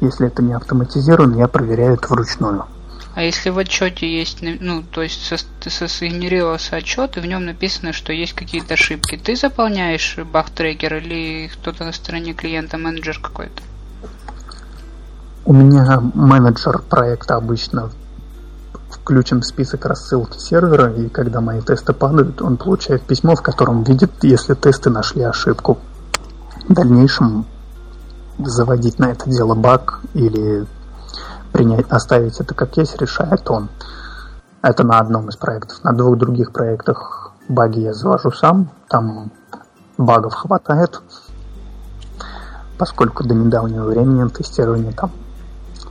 Если это не автоматизировано, я проверяю это вручную. А если в отчете есть, ну, то есть со, сгенерировался отчет, и в нем написано, что есть какие-то ошибки, ты заполняешь баг-трекер или кто-то на стороне клиента, менеджер какой-то? У меня менеджер проекта обычно включен в список рассылки сервера, и когда мои тесты падают, он получает письмо, в котором видит, если тесты нашли ошибку. В дальнейшем заводить на это дело баг или принять, оставить это как есть, решает он. Это на одном из проектов. На двух других проектах баги я завожу сам. Там багов хватает, поскольку до недавнего времени тестирование там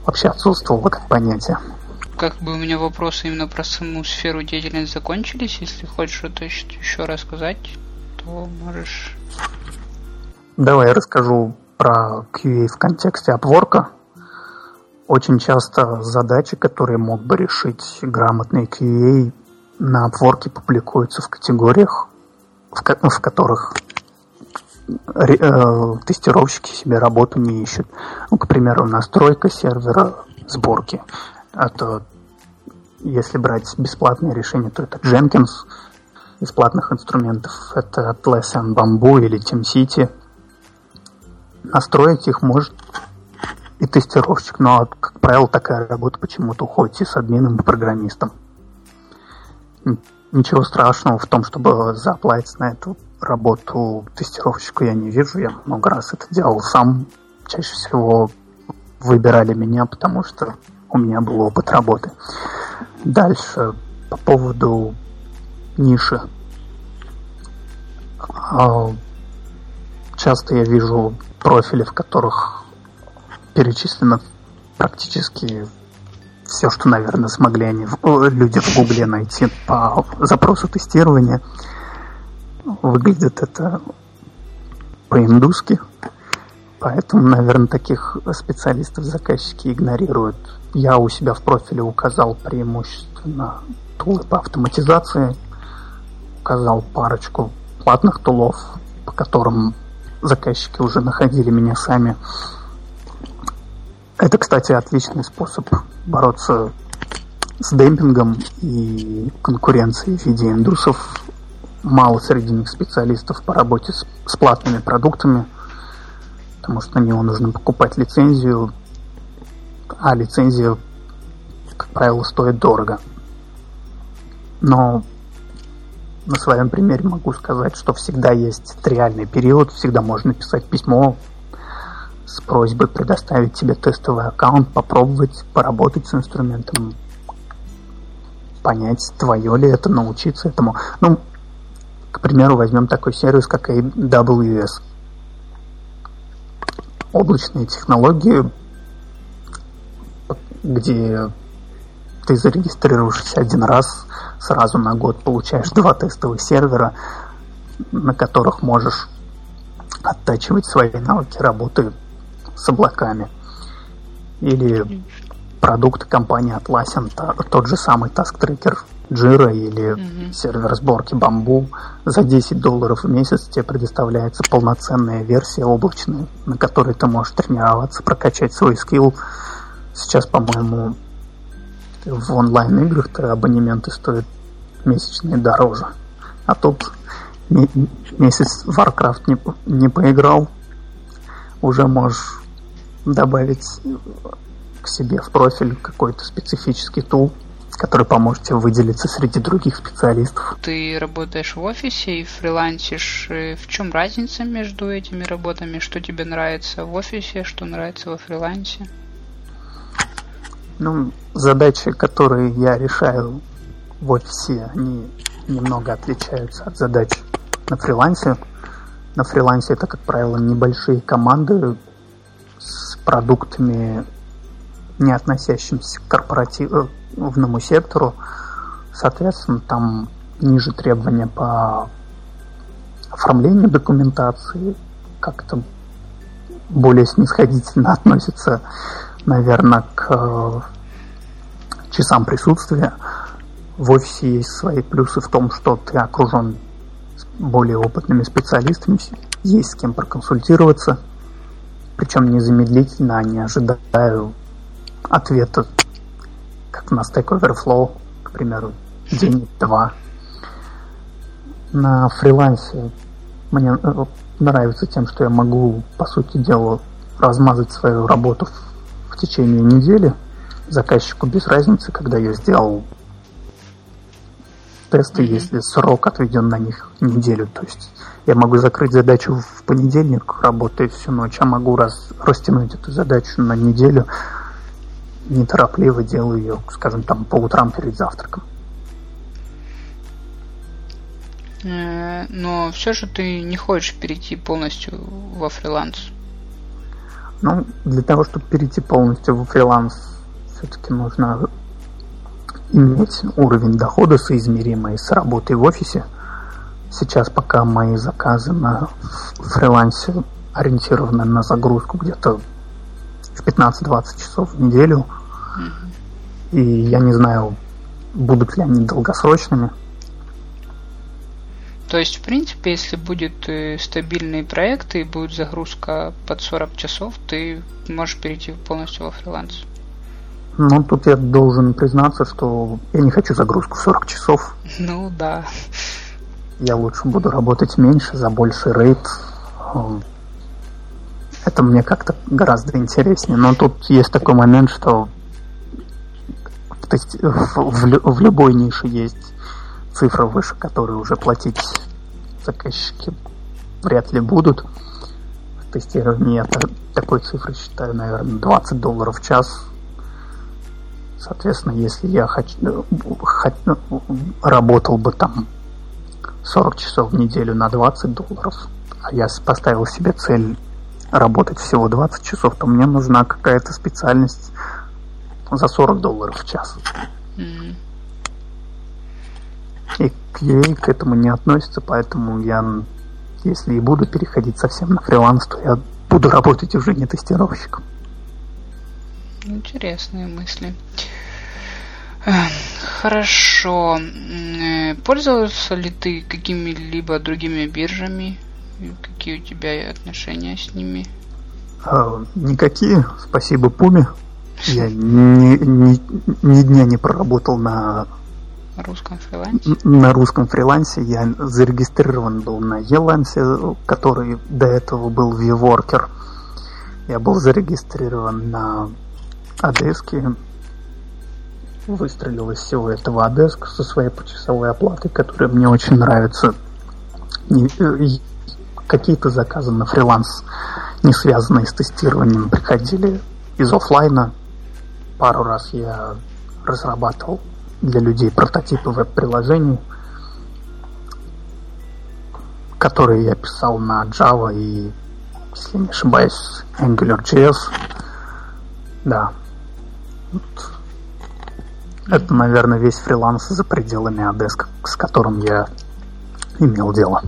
вообще отсутствовало как понятие как бы у меня вопросы именно про саму сферу деятельности закончились. Если хочешь что-то еще рассказать, то можешь. Давай я расскажу про QA в контексте апворка. Очень часто задачи, которые мог бы решить грамотный QA, на апворке публикуются в категориях, в, ко- в которых э, тестировщики себе работу не ищут. Ну, к примеру, настройка сервера сборки. Это если брать бесплатные решения, то это Jenkins из платных инструментов. Это Atlassian Bamboo или TeamCity. Настроить их может и тестировщик, но, как правило, такая работа почему-то уходит и с админом, и программистом. Ничего страшного в том, чтобы заплатить на эту работу тестировщику я не вижу. Я много раз это делал сам. Чаще всего выбирали меня, потому что у меня был опыт работы. Дальше, по поводу ниши. А, часто я вижу профили, в которых перечислено практически все, что, наверное, смогли они, люди в Гугле найти по запросу тестирования. Выглядит это по-индуски. Поэтому, наверное, таких специалистов заказчики игнорируют. Я у себя в профиле указал преимущественно тулы по автоматизации, указал парочку платных тулов, по которым заказчики уже находили меня сами. Это, кстати, отличный способ бороться с демпингом и конкуренцией в виде индусов. Мало среди них специалистов по работе с, с платными продуктами, потому что на него нужно покупать лицензию, а лицензия, как правило, стоит дорого. Но на своем примере могу сказать, что всегда есть реальный период, всегда можно написать письмо с просьбой предоставить тебе тестовый аккаунт, попробовать поработать с инструментом, понять, твое ли это, научиться этому. Ну, к примеру, возьмем такой сервис, как AWS. Облачные технологии, где ты зарегистрируешься один раз, сразу на год получаешь два тестовых сервера, на которых можешь оттачивать свои навыки работы с облаками. Или продукт компании Atlassian, тот же самый Task Tracker Jira или mm-hmm. сервер сборки Bamboo. За 10 долларов в месяц тебе предоставляется полноценная версия облачная, на которой ты можешь тренироваться, прокачать свой скилл. Сейчас, по-моему, в онлайн-играх-то абонементы стоят месячные дороже. А тут месяц Warcraft не, не поиграл, уже можешь добавить к себе в профиль какой-то специфический тул, который поможет тебе выделиться среди других специалистов. Ты работаешь в офисе и фрилансишь. В чем разница между этими работами? Что тебе нравится в офисе, что нравится во фрилансе? Ну, задачи, которые я решаю в офисе, они немного отличаются от задач на фрилансе. На фрилансе это, как правило, небольшие команды с продуктами, не относящимися к корпоративному сектору. Соответственно, там ниже требования по оформлению документации, как-то более снисходительно относятся наверное, к э, часам присутствия. В офисе есть свои плюсы в том, что ты окружен более опытными специалистами, есть с кем проконсультироваться, причем незамедлительно, а не ожидаю ответа, как на Stack Overflow, к примеру, день-два. На фрилансе мне э, нравится тем, что я могу, по сути дела, размазать свою работу в течение недели. Заказчику без разницы, когда я сделал тесты, mm-hmm. если срок отведен на них неделю. То есть я могу закрыть задачу в понедельник, работая всю ночь, а могу раз, растянуть эту задачу на неделю, неторопливо делаю ее, скажем, там по утрам перед завтраком. Э, но все же ты не хочешь перейти полностью во фриланс. Ну, для того, чтобы перейти полностью в фриланс, все-таки нужно иметь уровень дохода соизмеримый с работой в офисе. Сейчас пока мои заказы на фрилансе ориентированы на загрузку где-то в 15-20 часов в неделю. И я не знаю, будут ли они долгосрочными. То есть, в принципе, если будет э, стабильный проект и будет загрузка под 40 часов, ты можешь перейти полностью во фриланс. Ну, тут я должен признаться, что я не хочу загрузку в 40 часов. Ну, да. Я лучше буду работать меньше, за больший рейд. Это мне как-то гораздо интереснее. Но тут есть такой момент, что в, в, в любой нише есть цифра выше, которую уже платить заказчики вряд ли будут. В тестировании я такой цифры считаю, наверное, 20 долларов в час. Соответственно, если я хочу, ну, ну, работал бы там 40 часов в неделю на 20 долларов, а я поставил себе цель работать всего 20 часов, то мне нужна какая-то специальность за 40 долларов в час. Mm-hmm. И к ей к этому не относится, поэтому я, если и буду переходить совсем на фриланс, то я буду работать уже не тестировщиком. Интересные мысли. Хорошо. Пользовался ли ты какими-либо другими биржами? Какие у тебя отношения с ними? А, никакие. Спасибо Пуме. Я ни, ни, ни дня не проработал на русском фрилансе? На русском фрилансе я зарегистрирован был на Елансе, который до этого был VWorker. Я был зарегистрирован на Одеске. Выстрелил из всего этого Одеск со своей почасовой оплатой, которая мне очень нравится. Какие-то заказы на фриланс, не связанные с тестированием, приходили из офлайна. Пару раз я разрабатывал для людей прототипы веб-приложений, которые я писал на Java и, если не ошибаюсь, AngularJS. Да. Вот. Это, наверное, весь фриланс за пределами Adesk, с которым я имел дело.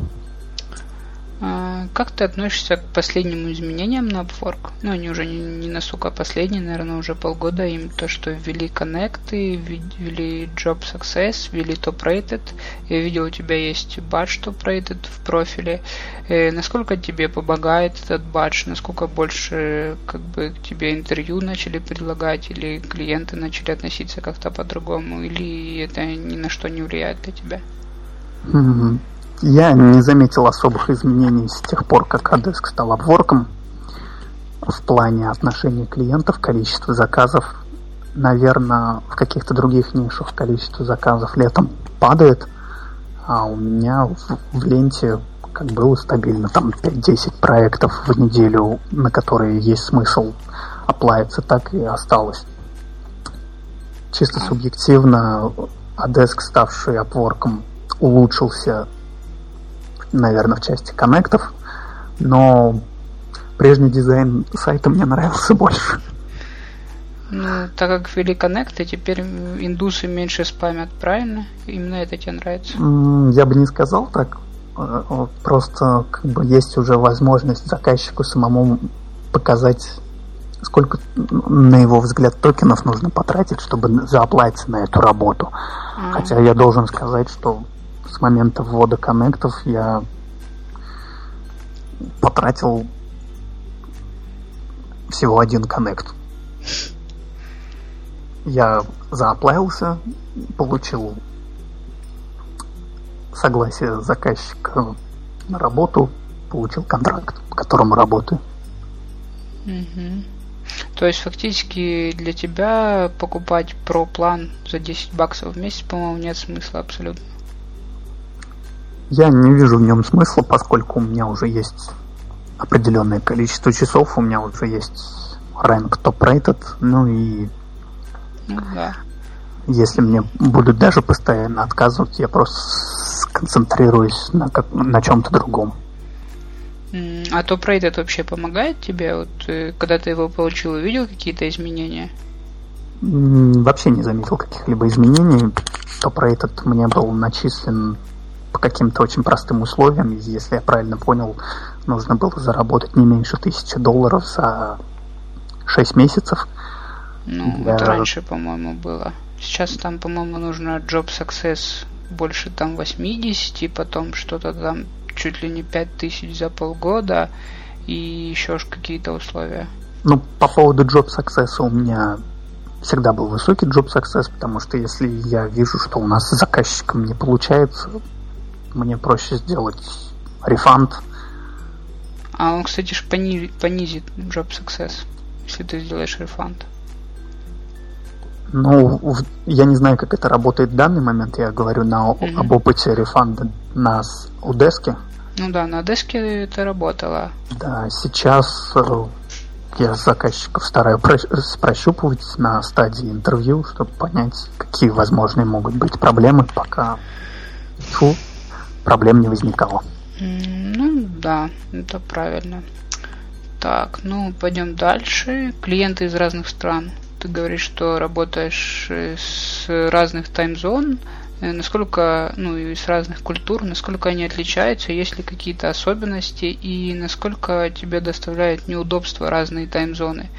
А, как ты относишься к последним изменениям на Upwork? Ну, они уже не, не настолько последние, наверное, уже полгода им то, что ввели коннекты, ввели Job Success, ввели Top Rated. Я видел, у тебя есть бадж Top Rated в профиле. Э, насколько тебе помогает этот бадж? Насколько больше как бы к тебе интервью начали предлагать или клиенты начали относиться как-то по-другому? Или это ни на что не влияет для тебя? Mm-hmm. Я не заметил особых изменений с тех пор, как Adesk стал обворком в плане отношения клиентов, количества заказов. Наверное, в каких-то других нишах количество заказов летом падает, а у меня в, в ленте как было стабильно, там 5-10 проектов в неделю, на которые есть смысл оплавиться, так и осталось. Чисто субъективно, Adesk, ставший опворком, улучшился наверное, в части коннектов, но прежний дизайн сайта мне нравился больше. Ну, так как ввели коннекты, теперь индусы меньше спамят, правильно? Именно это тебе нравится? Я бы не сказал так. Э, просто как бы есть уже возможность заказчику самому показать, сколько, на его взгляд, токенов нужно потратить, чтобы заоплатить на эту работу. Mm-hmm. Хотя я должен сказать, что момента ввода коннектов я потратил всего один коннект. Я зааплавился, получил согласие заказчика на работу, получил контракт, по которому работаю. То есть фактически для тебя покупать про план за 10 баксов в месяц, по-моему, нет смысла абсолютно. Я не вижу в нем смысла, поскольку у меня уже есть определенное количество часов, у меня уже есть ранг топ-рейтед, ну и ну, да. если мне будут даже постоянно отказывать, я просто сконцентрируюсь на, как, на чем-то другом. А топ-рейтед вообще помогает тебе? Вот э, когда ты его получил, увидел какие-то изменения? Вообще не заметил каких-либо изменений. Топ-рейтед мне был начислен по каким-то очень простым условиям. Если я правильно понял, нужно было заработать не меньше тысячи долларов за 6 месяцев. Ну, для... это раньше, по-моему, было. Сейчас там, по-моему, нужно Job Success больше там 80, потом что-то там чуть ли не 5000 за полгода и еще какие-то условия. Ну, по поводу Job Success у меня всегда был высокий Job Success, потому что если я вижу, что у нас с заказчиком не получается, мне проще сделать рефанд. А он, кстати, ж понизит, понизит Job Success, если ты сделаешь рефанд. Ну, я не знаю, как это работает в данный момент. Я говорю на, mm-hmm. об опыте рефанда на Удеске. Ну да, на Деске это работало. Да, сейчас э, я заказчиков стараюсь прощупывать на стадии интервью, чтобы понять, какие возможные могут быть проблемы, пока фу, проблем не возникало. Ну да, это правильно. Так, ну пойдем дальше. Клиенты из разных стран. Ты говоришь, что работаешь э, с разных таймзон. Э, насколько, ну и с разных культур, насколько они отличаются, есть ли какие-то особенности и насколько тебе доставляют неудобства разные таймзоны.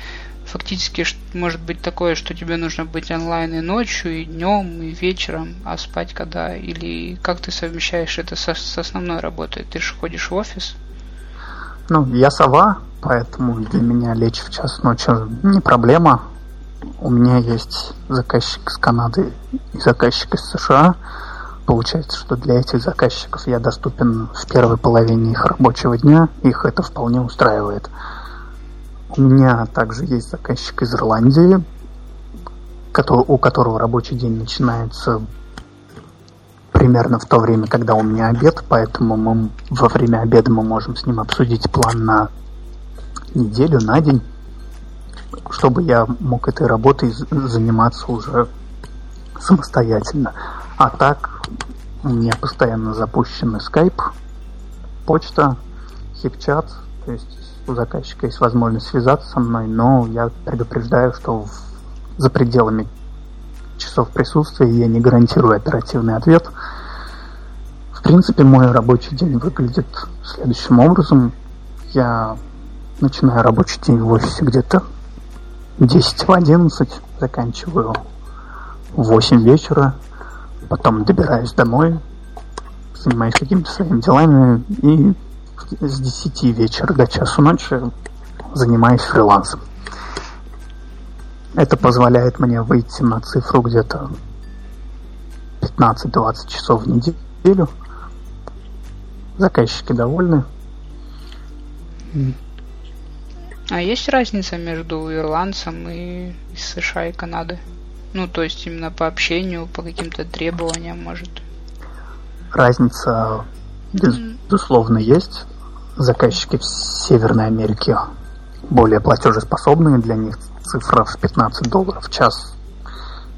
Фактически может быть такое, что тебе нужно быть онлайн и ночью, и днем, и вечером, а спать когда? Или как ты совмещаешь это со, с основной работой? Ты же ходишь в офис? Ну, я сова, поэтому для меня лечь в час ночи не проблема у меня есть заказчик из Канады и заказчик из США. Получается, что для этих заказчиков я доступен в первой половине их рабочего дня. Их это вполне устраивает. У меня также есть заказчик из Ирландии, у которого рабочий день начинается примерно в то время, когда у меня обед, поэтому мы во время обеда мы можем с ним обсудить план на неделю, на день чтобы я мог этой работой заниматься уже самостоятельно. А так у меня постоянно запущен скайп, почта, хипчат, то есть у заказчика есть возможность связаться со мной, но я предупреждаю, что в, за пределами часов присутствия я не гарантирую оперативный ответ. В принципе, мой рабочий день выглядит следующим образом. Я начинаю рабочий день в офисе где-то 10 в 11 заканчиваю в 8 вечера, потом добираюсь домой, занимаюсь какими-то своими делами и с 10 вечера до часу ночи занимаюсь фрилансом. Это позволяет мне выйти на цифру где-то 15-20 часов в неделю. Заказчики довольны. А есть разница между ирландцем и США и Канады? Ну, то есть именно по общению, по каким-то требованиям, может? Разница, безусловно, есть. Заказчики в Северной Америке более платежеспособные, для них цифра в 15 долларов в час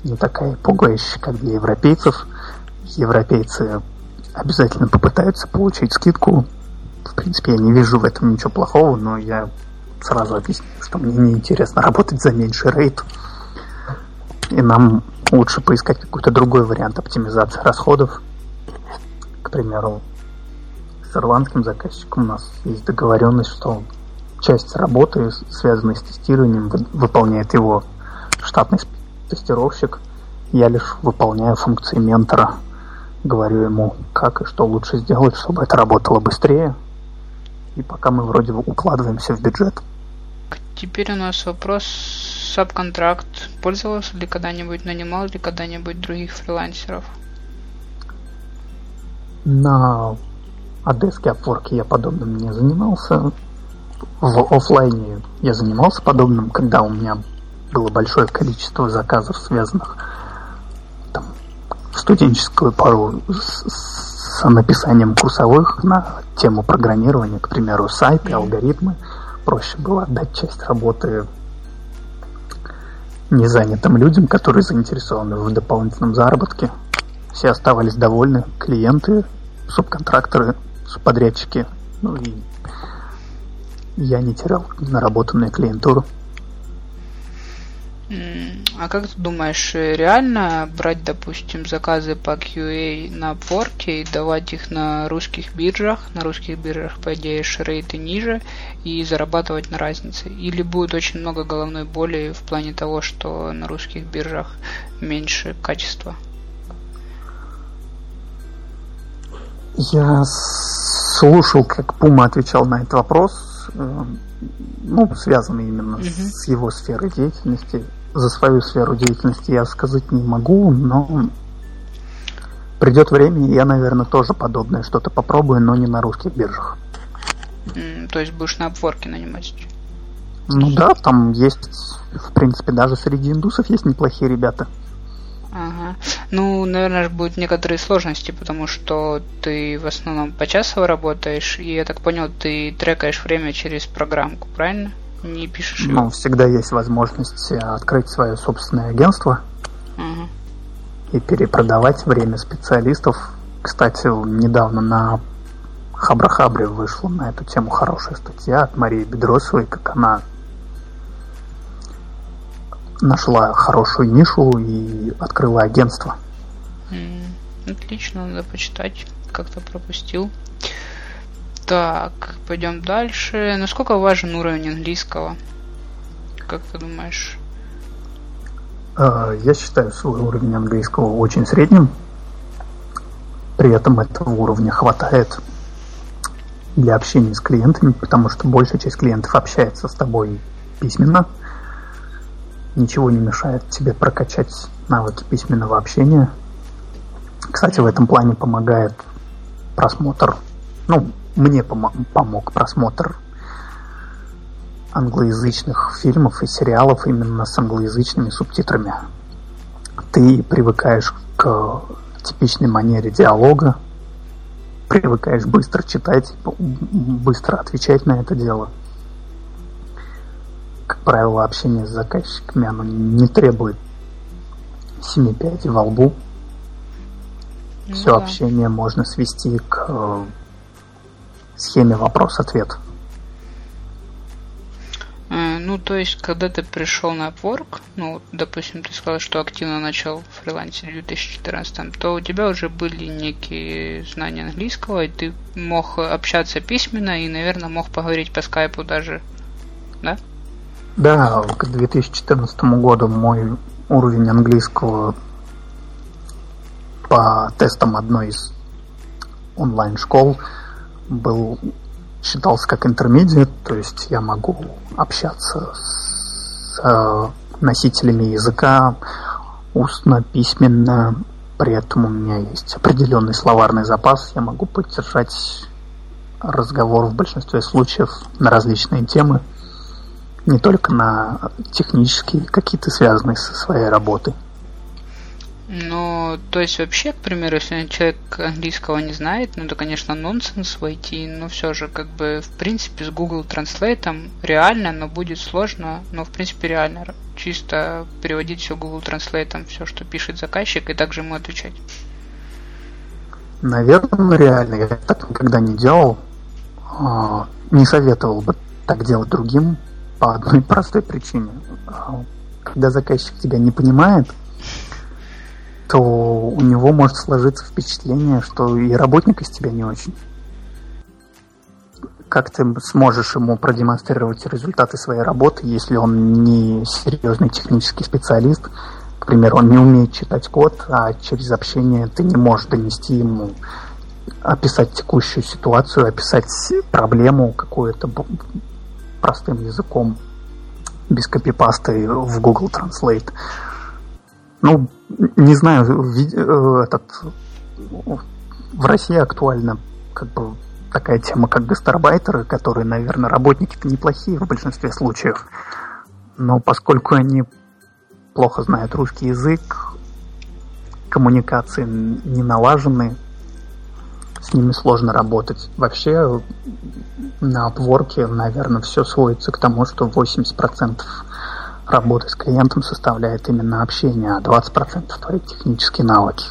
не такая пугающая, как для европейцев. Европейцы обязательно попытаются получить скидку. В принципе, я не вижу в этом ничего плохого, но я сразу объясню, что мне неинтересно работать за меньший рейд. И нам лучше поискать какой-то другой вариант оптимизации расходов. К примеру, с ирландским заказчиком у нас есть договоренность, что часть работы, связанной с тестированием, выполняет его штатный тестировщик. Я лишь выполняю функции ментора. Говорю ему, как и что лучше сделать, чтобы это работало быстрее. И пока мы вроде укладываемся в бюджет. Теперь у нас вопрос сабконтракт. Пользовался ли когда-нибудь, нанимал ли когда-нибудь других фрилансеров? На Одеске Upwork я подобным не занимался. В офлайне я занимался подобным, когда у меня было большое количество заказов, связанных там, в студенческую пару с, с написанием курсовых на тему программирования, к примеру, сайты, алгоритмы проще было отдать часть работы незанятым людям, которые заинтересованы в дополнительном заработке. Все оставались довольны, клиенты, субконтракторы, субподрядчики, ну и я не терял наработанную клиентуру. А как ты думаешь, реально брать, допустим, заказы по QA на Upwork и давать их на русских биржах, на русских биржах, по идее, рейты ниже, и зарабатывать на разнице? Или будет очень много головной боли в плане того, что на русских биржах меньше качества? Я слушал, как Пума отвечал на этот вопрос, э, ну, связанный именно угу. с его сферой деятельности за свою сферу деятельности я сказать не могу, но придет время, и я, наверное, тоже подобное что-то попробую, но не на русских биржах. Mm, то есть будешь на обворке нанимать? Ну да, там есть, в принципе, даже среди индусов есть неплохие ребята. Ага. Ну, наверное, будут некоторые сложности, потому что ты в основном почасово работаешь, и я так понял, ты трекаешь время через программку, правильно? Не пишешь его? Ну, всегда есть возможность открыть свое собственное агентство угу. и перепродавать время специалистов. Кстати, недавно на Хабрахабре вышла на эту тему хорошая статья от Марии Бедросовой, как она нашла хорошую нишу и открыла агентство. Отлично, надо почитать. Как-то пропустил. Так, пойдем дальше. Насколько важен уровень английского? Как ты думаешь? А, я считаю свой уровень английского очень средним. При этом этого уровня хватает для общения с клиентами, потому что большая часть клиентов общается с тобой письменно. Ничего не мешает тебе прокачать навыки письменного общения. Кстати, в этом плане помогает просмотр, ну, мне пом- помог просмотр англоязычных фильмов и сериалов именно с англоязычными субтитрами. Ты привыкаешь к типичной манере диалога, привыкаешь быстро читать, быстро отвечать на это дело. Как правило, общение с заказчиками оно не требует семи пядей во лбу. Ну, Все да. общение можно свести к э, схеме вопрос-ответ. Э, ну, то есть, когда ты пришел на Upwork, ну, допустим, ты сказал, что активно начал фрилансить в 2014, то у тебя уже были некие знания английского, и ты мог общаться письменно и, наверное, мог поговорить по скайпу даже, да? Да, к 2014 году мой уровень английского по тестам одной из онлайн-школ – был считался как интермедиат, то есть я могу общаться с э, носителями языка устно, письменно, при этом у меня есть определенный словарный запас, я могу поддержать разговор в большинстве случаев на различные темы, не только на технические, какие-то связанные со своей работой. Ну, то есть вообще, к примеру, если человек английского не знает, ну это, конечно, нонсенс войти, но все же, как бы, в принципе, с Google Translate реально, но будет сложно, но, в принципе, реально. Чисто переводить все Google Translate, все, что пишет заказчик, и также ему отвечать. Наверное, реально. Я так никогда не делал. А, не советовал бы так делать другим по одной простой причине. А, когда заказчик тебя не понимает, то у него может сложиться впечатление, что и работник из тебя не очень. Как ты сможешь ему продемонстрировать результаты своей работы, если он не серьезный технический специалист, к примеру, он не умеет читать код, а через общение ты не можешь донести ему, описать текущую ситуацию, описать проблему какую-то простым языком, без копипасты в Google Translate. Ну, не знаю, э, этот в России актуальна как бы такая тема, как гастарбайтеры, которые, наверное, работники-то неплохие в большинстве случаев. Но поскольку они плохо знают русский язык, коммуникации не налажены, с ними сложно работать. Вообще на Upwork, наверное, все сводится к тому, что 80% работы с клиентом составляет именно общение, а 20% твои технические навыки.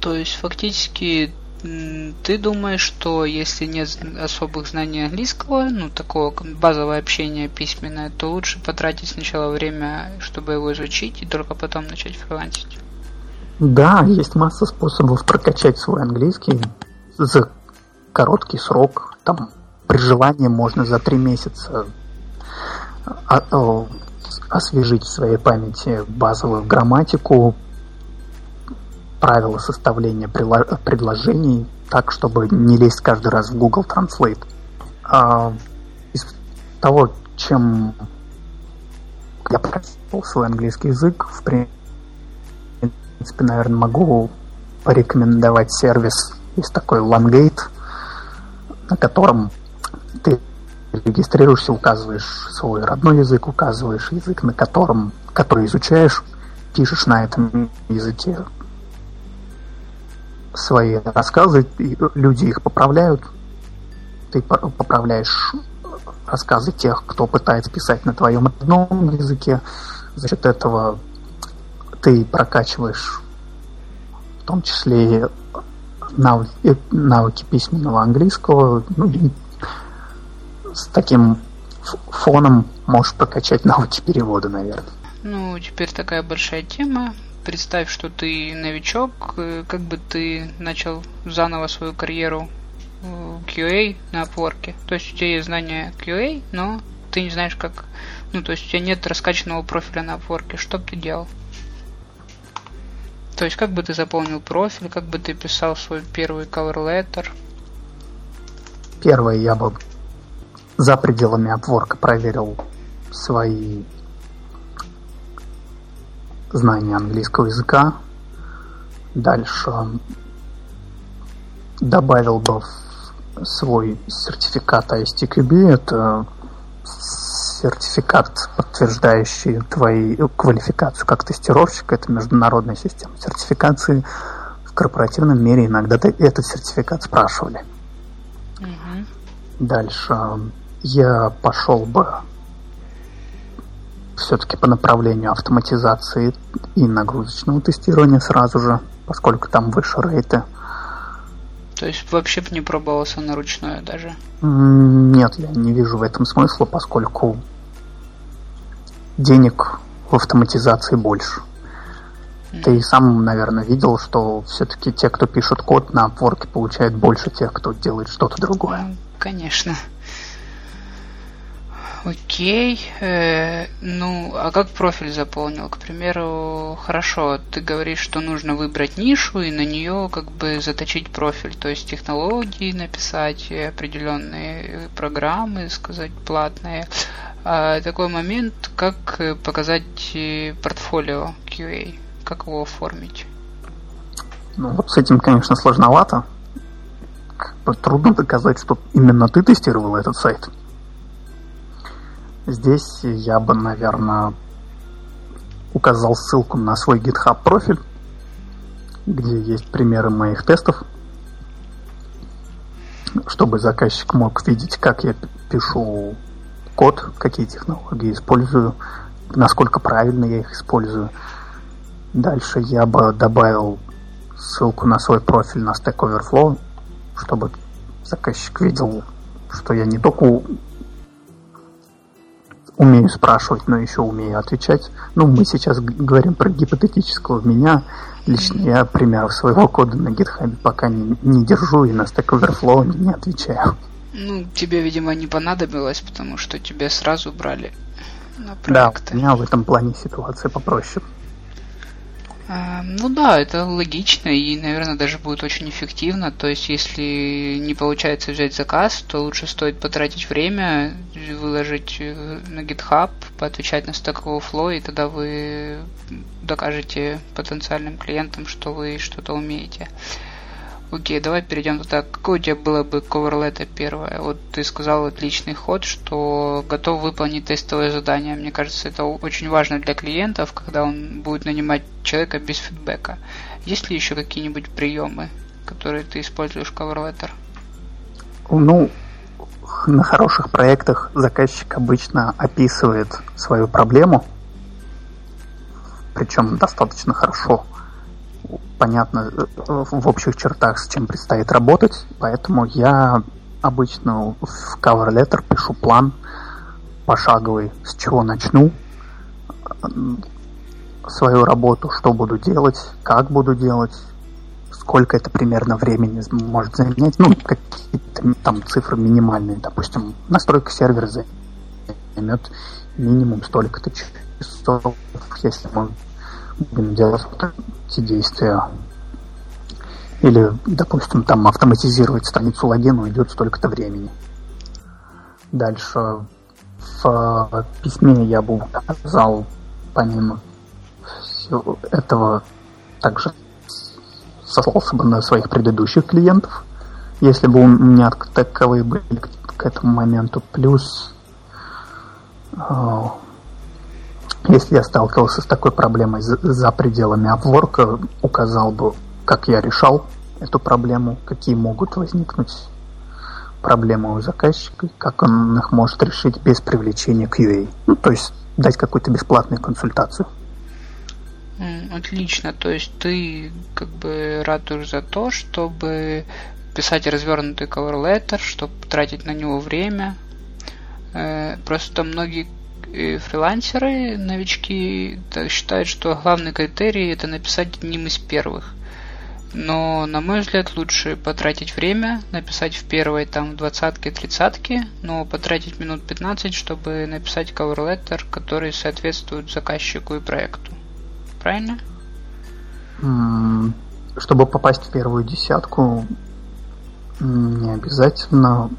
То есть фактически Ты думаешь, что если нет особых знаний английского, ну, такого базового общения письменное, то лучше потратить сначала время, чтобы его изучить, и только потом начать фрилансить? Да, есть масса способов прокачать свой английский за короткий срок. Там при желании можно за три месяца а, освежить в своей памяти базовую грамматику, правила составления предложений так, чтобы не лезть каждый раз в Google Translate. А, из того, чем я практиковал свой английский язык, в принципе, наверное, могу порекомендовать сервис. Есть такой Langate, на котором ты регистрируешься, указываешь свой родной язык, указываешь язык, на котором, который изучаешь, пишешь на этом языке свои рассказы, и люди их поправляют, ты поправляешь рассказы тех, кто пытается писать на твоем родном языке. За счет этого ты прокачиваешь в том числе навыки, навыки письменного английского. Ну, и с таким фоном можешь прокачать навыки перевода, наверное. Ну, теперь такая большая тема представь, что ты новичок, э, как бы ты начал заново свою карьеру QA на Upwork. То есть у тебя есть знания QA, но ты не знаешь, как... Ну, то есть у тебя нет раскачанного профиля на Upwork. Что бы ты делал? То есть как бы ты заполнил профиль, как бы ты писал свой первый cover letter? Первое, я бы за пределами Upwork проверил свои знание английского языка. Дальше добавил бы свой сертификат ISTQB. Это сертификат, подтверждающий твою квалификацию как тестировщик. Это международная система сертификации. В корпоративном мире иногда этот сертификат спрашивали. Угу. Дальше я пошел бы все-таки по направлению автоматизации и нагрузочного тестирования сразу же, поскольку там выше рейты. То есть вообще бы не пробовался на ручное даже? Нет, я не вижу в этом смысла, поскольку денег в автоматизации больше. Mm. Ты сам, наверное, видел, что все-таки те, кто пишет код на Upwork, получают больше тех, кто делает что-то другое. Конечно. Окей. Э, ну, а как профиль заполнил? К примеру, хорошо, ты говоришь, что нужно выбрать нишу и на нее как бы заточить профиль, то есть технологии написать, определенные программы, сказать, платные. А такой момент, как показать э, портфолио QA, как его оформить? Ну, вот с этим, конечно, сложновато. Как бы трудно доказать, что именно ты тестировал этот сайт. Здесь я бы, наверное, указал ссылку на свой GitHub профиль, где есть примеры моих тестов, чтобы заказчик мог видеть, как я пишу код, какие технологии использую, насколько правильно я их использую. Дальше я бы добавил ссылку на свой профиль на Stack Overflow, чтобы заказчик видел, что я не только умею спрашивать, но еще умею отвечать. Ну, мы сейчас говорим про гипотетического. Меня лично я примеров своего кода на GitHub пока не, не держу и на Stack Overflow не отвечаю. Ну, тебе, видимо, не понадобилось, потому что тебя сразу брали на проекты. Да, у меня в этом плане ситуация попроще. Эм, ну да, это логично и, наверное, даже будет очень эффективно. То есть, если не получается взять заказ, то лучше стоит потратить время, выложить э, на GitHub, поотвечать на Stack Overflow, и тогда вы докажете потенциальным клиентам, что вы что-то умеете. Окей, давай перейдем туда. Какое у тебя было бы коверлета первое? Вот ты сказал отличный ход, что готов выполнить тестовое задание. Мне кажется, это очень важно для клиентов, когда он будет нанимать человека без фидбэка. Есть ли еще какие-нибудь приемы, которые ты используешь в коверлетер? Ну, на хороших проектах заказчик обычно описывает свою проблему, причем достаточно хорошо понятно э, в общих чертах, с чем предстоит работать, поэтому я обычно в cover letter пишу план пошаговый, с чего начну свою работу, что буду делать, как буду делать, сколько это примерно времени может занять, ну, какие-то там цифры минимальные, допустим, настройка сервера займет минимум столько-то часов, если мы будем делать эти действия. Или, допустим, там автоматизировать страницу логина уйдет столько-то времени. Дальше в письме я бы указал, помимо всего этого, также сослался бы на своих предыдущих клиентов, если бы у меня таковые были к этому моменту. Плюс, э, если я сталкивался с такой проблемой за, пределами обворка, указал бы, как я решал эту проблему, какие могут возникнуть проблемы у заказчика, как он их может решить без привлечения QA. Ну, то есть дать какую-то бесплатную консультацию. Отлично, то есть ты как бы ратуешь за то, чтобы писать развернутый cover letter, чтобы тратить на него время. Э, просто многие э, фрилансеры, новички считают, что главный критерий это написать одним из первых. Но, на мой взгляд, лучше потратить время, написать в первой там двадцатке, тридцатке, но потратить минут 15, чтобы написать cover letter, который соответствует заказчику и проекту. Правильно? Чтобы попасть в первую десятку, не обязательно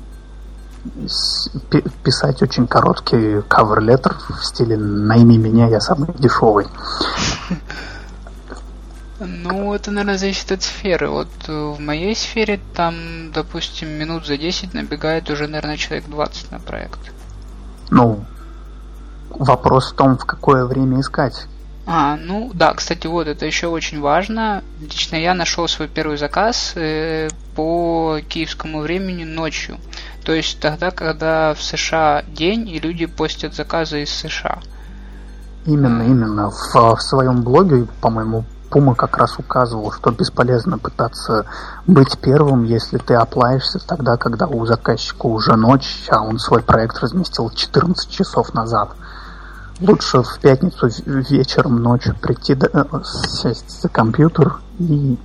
писать очень короткий cover letter в стиле «Найми меня, я самый дешевый». Ну, это, наверное, зависит от сферы. Вот э, в моей сфере там, допустим, минут за 10 набегает уже, наверное, человек 20 на проект. Ну, вопрос в том, в какое время искать. А, ну да, кстати, вот это еще очень важно. Лично я нашел свой первый заказ э, по киевскому времени ночью. То есть тогда, когда в США день и люди постят заказы из США. Именно, именно. В, в своем блоге, по-моему, Пума как раз указывал, что бесполезно пытаться быть первым, если ты оплаешься тогда, когда у заказчика уже ночь, а он свой проект разместил 14 часов назад. Лучше в пятницу вечером, ночью прийти, э, сесть за компьютер и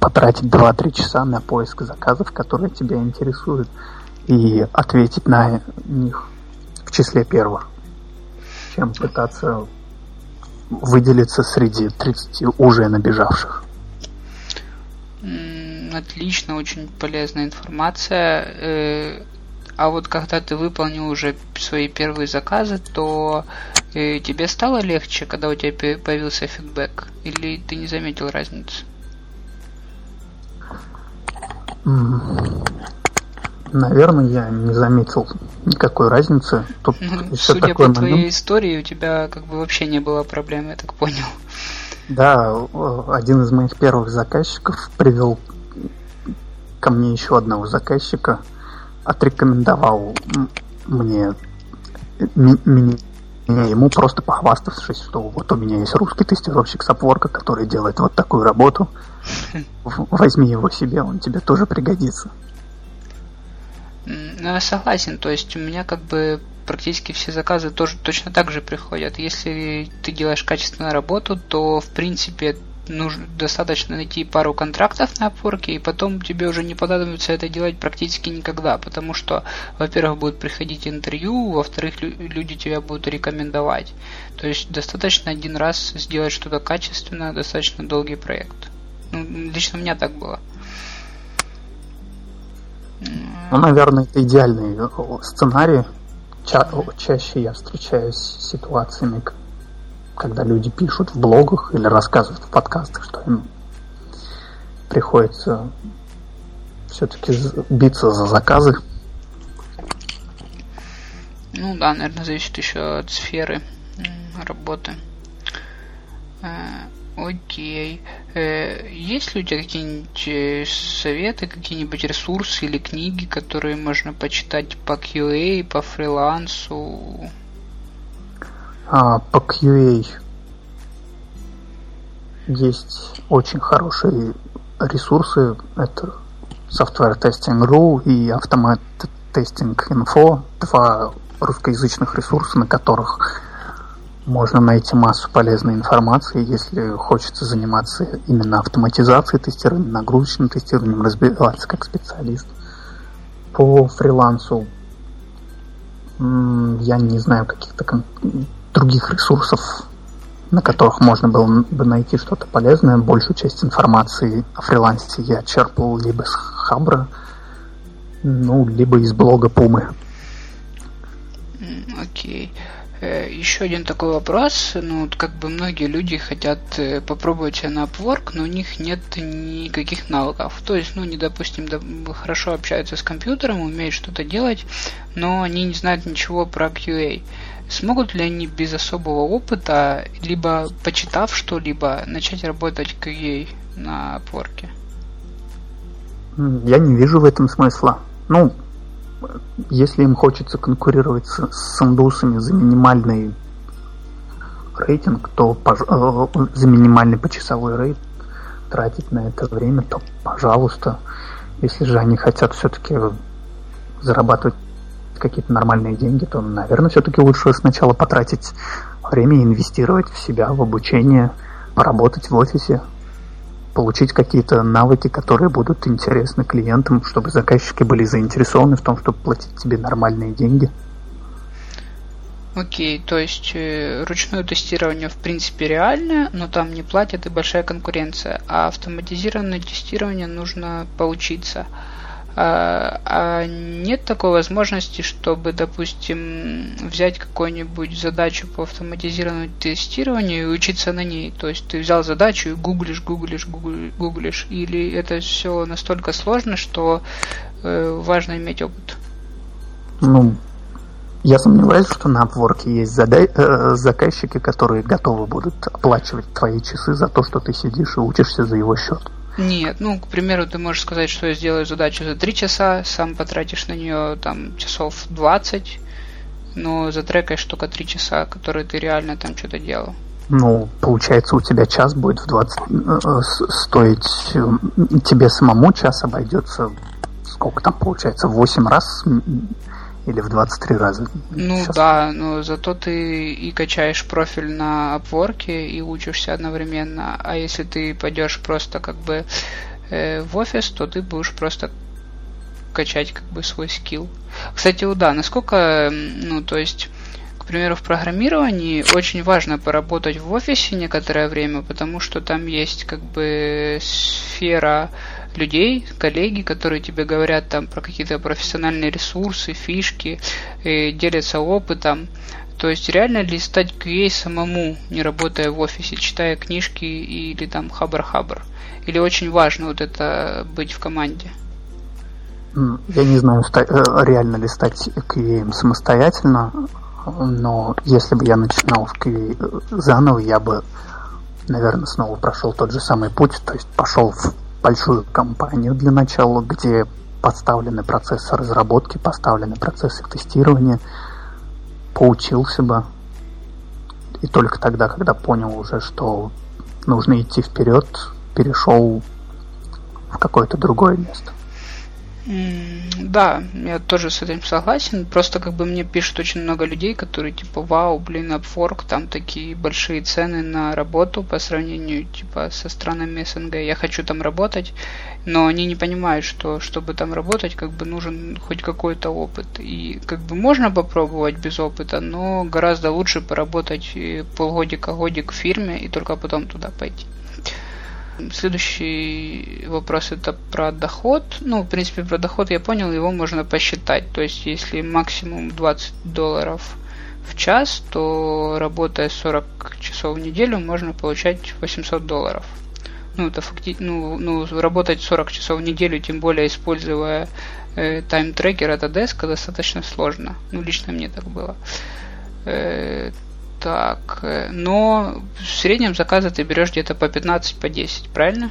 потратить 2-3 часа на поиск заказов, которые тебя интересуют, и ответить на них в числе первых, чем пытаться выделиться среди 30 уже набежавших. Отлично, очень полезная информация. Э, а вот когда ты выполнил уже свои первые заказы, то э, тебе стало легче, когда у тебя появился фидбэк? Или ты не заметил разницы? Наверное, я не заметил никакой разницы. Тут ну, судя по твоей момент... истории, у тебя как бы вообще не было проблем, я так понял. Да, один из моих первых заказчиков привел ко мне еще одного заказчика, отрекомендовал мне меня ему просто похваставшись, что вот у меня есть русский тестировщик с Upwork, который делает вот такую работу. Возьми его себе, он тебе тоже пригодится. Ну, согласен, то есть у меня как бы практически все заказы тоже точно так же приходят. Если ты делаешь качественную работу, то в принципе нужно достаточно найти пару контрактов на опорке, и потом тебе уже не понадобится это делать практически никогда, потому что, во-первых, будет приходить интервью, во-вторых, люди тебя будут рекомендовать. То есть достаточно один раз сделать что-то качественно, достаточно долгий проект. Ну, лично у меня так было. Ну, наверное, это идеальный э, сценарий. Ча чаще я встречаюсь с ситуациями, когда люди пишут в блогах или рассказывают в подкастах, что им приходится все-таки биться за заказы. Ну да, наверное, зависит еще от сферы работы. Окей. Э, есть ли у тебя какие-нибудь э, советы, какие-нибудь ресурсы или книги, которые можно почитать по QA, по фрилансу? А, по QA. есть очень хорошие ресурсы. Это Software Testing.ru и Automat Testing Info. Два русскоязычных ресурса, на которых можно найти массу полезной информации, если хочется заниматься именно автоматизацией тестирования, нагрузочным тестированием, разбираться как специалист. По фрилансу я не знаю каких-то других ресурсов, на которых можно было бы найти что-то полезное. Большую часть информации о фрилансе я черпал либо с Хабра, ну, либо из блога Пумы. Окей. Okay. Э, Еще один такой вопрос. Ну, как бы многие люди хотят э, попробовать себя на Upwork, но у них нет никаких навыков. То есть, ну, не, допустим, хорошо общаются с компьютером, умеют что-то делать, но они не знают ничего про QA. Смогут ли они без особого опыта, либо почитав что-либо, начать работать QA на Upwork? Я не вижу в этом смысла. Ну, если им хочется конкурировать с, с индусами за минимальный рейтинг, то. Э, за минимальный почасовой рейд тратить на это время, то пожалуйста. Если же они хотят все-таки зарабатывать какие-то нормальные деньги, то, наверное, все-таки лучше сначала потратить время и инвестировать в себя, в обучение, поработать в офисе, получить какие-то навыки, которые будут интересны клиентам, чтобы заказчики были заинтересованы в том, чтобы платить тебе нормальные деньги. Окей, то есть э, ручное тестирование в принципе реальное, но там не платят и большая конкуренция, а автоматизированное тестирование нужно поучиться. А, а нет такой возможности, чтобы, допустим, взять какую-нибудь задачу по автоматизированному тестированию и учиться на ней. То есть ты взял задачу и гуглишь, гуглишь, гуглишь. Или это все настолько сложно, что э, важно иметь опыт? Ну, я сомневаюсь, что на Upwork есть зада- э, заказчики, которые готовы будут оплачивать твои часы за то, что ты сидишь и учишься за его счет. Нет, ну, к примеру, ты можешь сказать, что я сделаю задачу за 3 часа, сам потратишь на нее там часов 20, но затрекаешь только 3 часа, которые ты реально там что-то делал. Ну, получается, у тебя час будет в 20 э, стоить э, тебе самому час обойдется сколько там получается, 8 раз или в 23 раза? Ну Сейчас. да, но зато ты и качаешь профиль на Upwork и учишься одновременно. А если ты пойдешь просто как бы э, в офис, то ты будешь просто качать как бы свой скилл. Кстати, да, насколько, ну, то есть, к примеру, в программировании очень важно поработать в офисе некоторое время, потому что там есть как бы сфера людей, коллеги, которые тебе говорят там про какие-то профессиональные ресурсы, фишки, и делятся опытом. То есть реально ли стать QA самому, не работая в офисе, читая книжки или там хабр-хабр? Или очень важно вот это быть в команде? Я не знаю, э, реально ли стать QA самостоятельно, но если бы я начинал в QA э, заново, я бы, наверное, снова прошел тот же самый путь, то есть пошел в большую компанию для начала, где поставлены процессы разработки, поставлены процессы тестирования, поучился бы. И только тогда, когда понял уже, что нужно идти вперед, перешел в какое-то другое место. Да, я тоже с этим согласен. Просто как бы мне пишут очень много людей, которые типа, вау, блин, Upwork, там такие большие цены на работу по сравнению типа со странами СНГ. Я хочу там работать, но они не понимают, что чтобы там работать, как бы нужен хоть какой-то опыт. И как бы можно попробовать без опыта, но гораздо лучше поработать э, полгодика-годик в фирме и только потом туда пойти. Следующий вопрос это про доход. Ну, в принципе, про доход я понял, его можно посчитать. То есть, если максимум 20 долларов в час, то работая 40 часов в неделю, можно получать 800 долларов. Ну, это факти... ну, ну, работать 40 часов в неделю, тем более используя э, тайм-трекер от Adesk, достаточно сложно. Ну, лично мне так было. Э, так, э, но в среднем заказы ты берешь где-то по 15, по 10, правильно?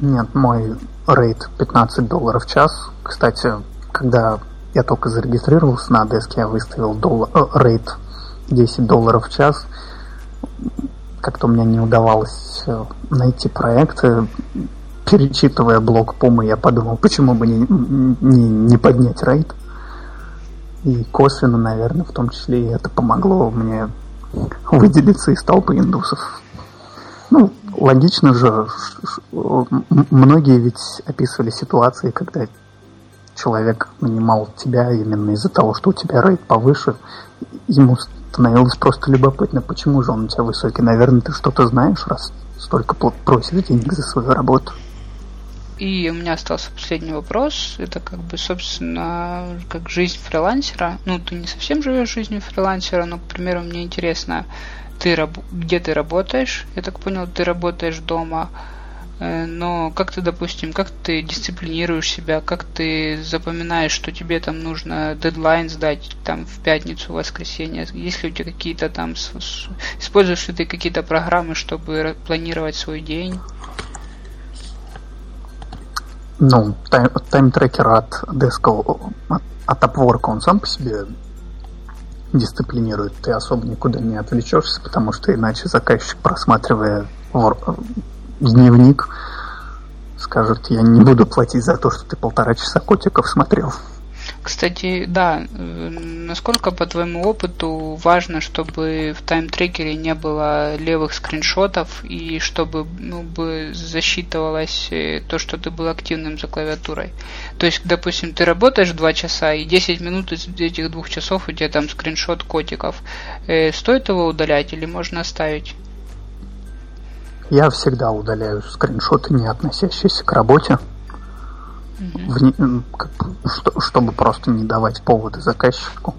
Нет, мой рейд 15 долларов в час. Кстати, когда я только зарегистрировался на деске, я выставил доллар, э, рейд 10 долларов в час. как-то у меня не удавалось э, найти проекты. Перечитывая блог Помы, я подумал, почему бы не, не, не поднять рейд. И косвенно, наверное, в том числе и это помогло мне выделиться из толпы индусов. Ну, логично же, многие ведь описывали ситуации, когда человек нанимал тебя именно из-за того, что у тебя рейд повыше, ему становилось просто любопытно, почему же он у тебя высокий. Наверное, ты что-то знаешь, раз столько просит денег за свою работу. И у меня остался последний вопрос. Это как бы, собственно, как жизнь фрилансера. Ну, ты не совсем живешь жизнью фрилансера, но, к примеру, мне интересно, ты раб- где ты работаешь? Я так понял, ты работаешь дома. Э, но как ты, допустим, как ты дисциплинируешь себя, как ты запоминаешь, что тебе там нужно дедлайн сдать там в пятницу, в воскресенье? Есть ли у тебя какие-то там, используешь ли ты какие-то программы, чтобы планировать свой день? Ну, тайм, тайм-трекер от Desk, от Upwork, он сам по себе дисциплинирует. Ты особо никуда не отвлечешься, потому что иначе заказчик, просматривая дневник, скажет, я не буду платить за то, что ты полтора часа котиков смотрел. Кстати, да, насколько по твоему опыту важно, чтобы в тайм-трекере не было левых скриншотов и чтобы ну, бы засчитывалось э, то, что ты был активным за клавиатурой. То есть, допустим, ты работаешь 2 часа и 10 минут из этих двух часов у тебя там скриншот котиков. Э, стоит его удалять или можно оставить? Я всегда удаляю скриншоты, не относящиеся к работе в, что, чтобы просто не давать повода заказчику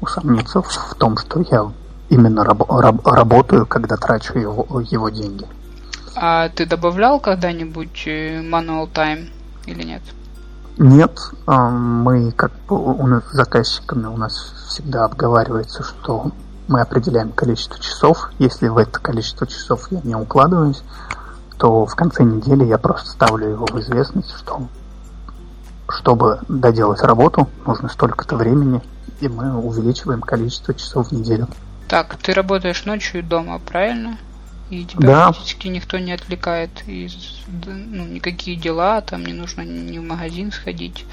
усомниться в том, что я именно раб, раб, работаю, когда трачу его, его деньги. А ты добавлял когда-нибудь э, manual time или нет? Нет, мы как бы у нас с заказчиками у нас всегда обговаривается, что мы определяем количество часов. Если в это количество часов я не укладываюсь, то в конце недели я просто ставлю его в известность, что чтобы доделать работу, нужно столько-то времени, и мы увеличиваем количество часов в неделю. Так, ты работаешь ночью дома, правильно? И тебя да. практически никто не отвлекает, и ну, никакие дела, там не нужно ни в магазин сходить.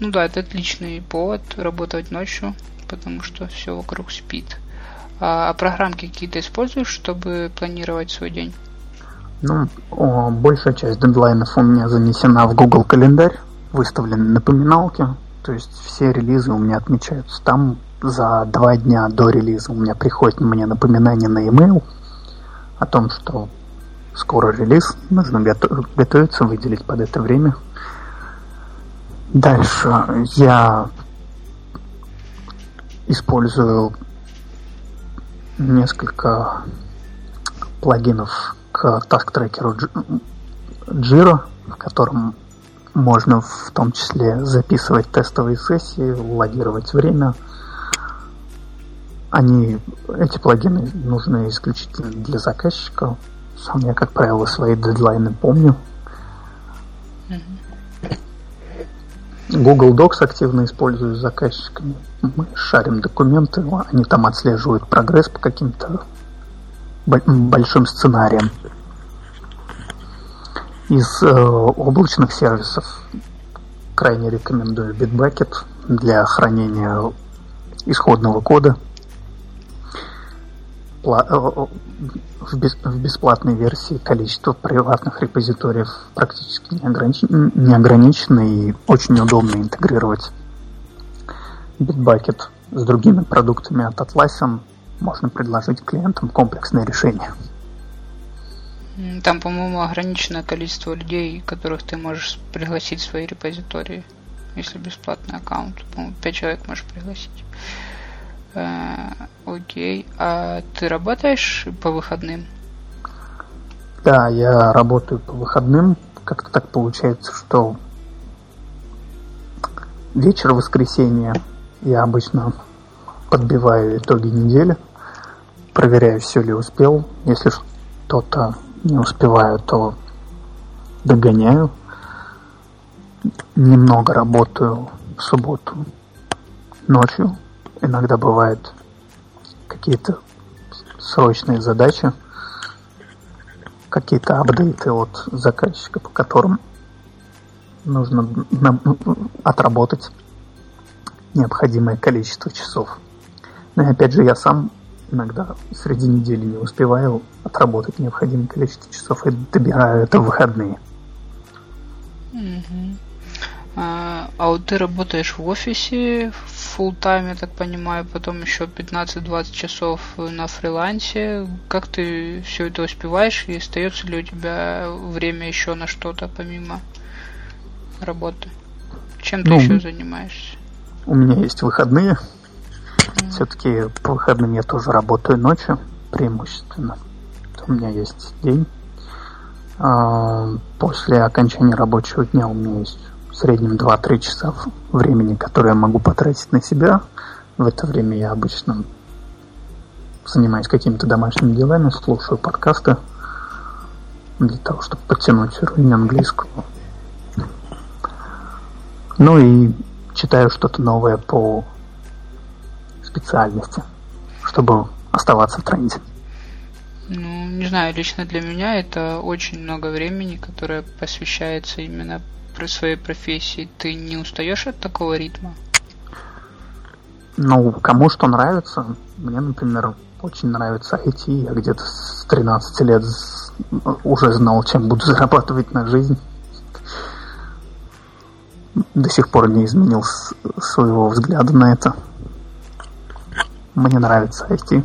Ну да, это отличный повод работать ночью, потому что все вокруг спит. А, а программки какие-то используешь, чтобы планировать свой день? Ну, о, большая часть дедлайнов у меня занесена в Google календарь выставлены напоминалки, то есть все релизы у меня отмечаются. Там за два дня до релиза у меня приходит мне напоминание на e-mail о том, что скоро релиз, нужно готовиться, выделить под это время. Дальше я использую несколько плагинов к таск-трекеру Jira, в котором можно в том числе записывать тестовые сессии, логировать время. Они, эти плагины нужны исключительно для заказчика. Сам я, как правило, свои дедлайны помню. Google Docs активно использую с заказчиками. Мы шарим документы, они там отслеживают прогресс по каким-то большим сценариям. Из э, облачных сервисов крайне рекомендую Bitbucket для хранения исходного кода. Пла- э, в, бес- в бесплатной версии количество приватных репозиториев практически не ограничено и очень удобно интегрировать Bitbucket с другими продуктами от Atlassian можно предложить клиентам комплексное решение. Там, по-моему, ограниченное количество людей, которых ты можешь пригласить в свои репозитории, если бесплатный аккаунт. По-моему, 5 человек можешь пригласить. Э, окей. А ты работаешь по выходным? Да, я работаю по выходным. Как-то так получается, что вечер воскресенья я обычно подбиваю итоги недели, проверяю, все ли успел. Если что-то не успеваю, то догоняю. Немного работаю в субботу ночью. Иногда бывают какие-то срочные задачи. какие-то апдейты от заказчика, по которым нужно отработать необходимое количество часов. Но и опять же, я сам иногда среди недели не успеваю отработать необходимое количество часов и добираю это в выходные. Угу. А, а вот ты работаешь в офисе full time, я так понимаю, потом еще 15-20 часов на фрилансе. Как ты все это успеваешь и остается ли у тебя время еще на что-то помимо работы? Чем ты ну, еще занимаешься? У меня есть выходные. Все-таки по выходным я тоже работаю ночью, преимущественно. У меня есть день. А, после окончания рабочего дня у меня есть в среднем 2-3 часа времени, которые я могу потратить на себя. В это время я обычно занимаюсь какими-то домашними делами, слушаю подкасты для того, чтобы подтянуть уровень английского. Ну и читаю что-то новое по специальности, чтобы оставаться в тренде. Ну, не знаю, лично для меня это очень много времени, которое посвящается именно про своей профессии, ты не устаешь от такого ритма? Ну, кому что нравится. Мне, например, очень нравится IT. Я где-то с 13 лет уже знал, чем буду зарабатывать на жизнь. До сих пор не изменил своего взгляда на это. Мне нравится IT.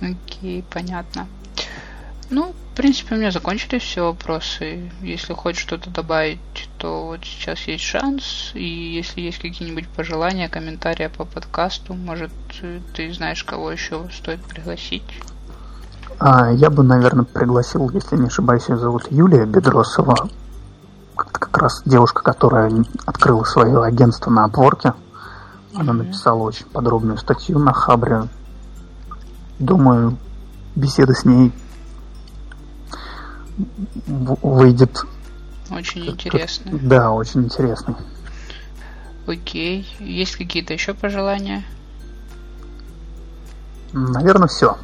Окей, понятно. Ну, в принципе, у меня закончились все вопросы. Если хочешь что-то добавить, то вот сейчас есть шанс. И если есть какие-нибудь пожелания, комментарии по подкасту, может, ты знаешь, кого еще стоит пригласить? А, я бы, наверное, пригласил, если не ошибаюсь, ее зовут Юлия Бедросова. Как раз девушка, которая открыла свое агентство на Upwork. Она написала очень подробную статью на Хабре. Думаю, беседа с ней выйдет. Очень интересно. Да, очень интересный. Окей. Есть какие-то еще пожелания? Наверное, все.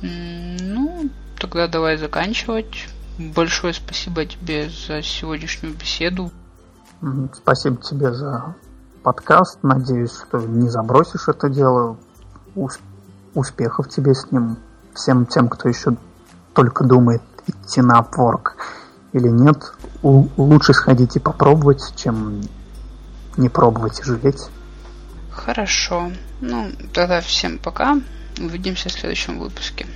Ну, тогда давай заканчивать. Большое спасибо тебе за сегодняшнюю беседу. Спасибо тебе за подкаст. Надеюсь, что не забросишь это дело. Успехов тебе с ним. Всем тем, кто еще только думает идти на Upwork или нет, лучше сходить и попробовать, чем не пробовать и жалеть. Хорошо. Ну, тогда всем пока. Увидимся в следующем выпуске.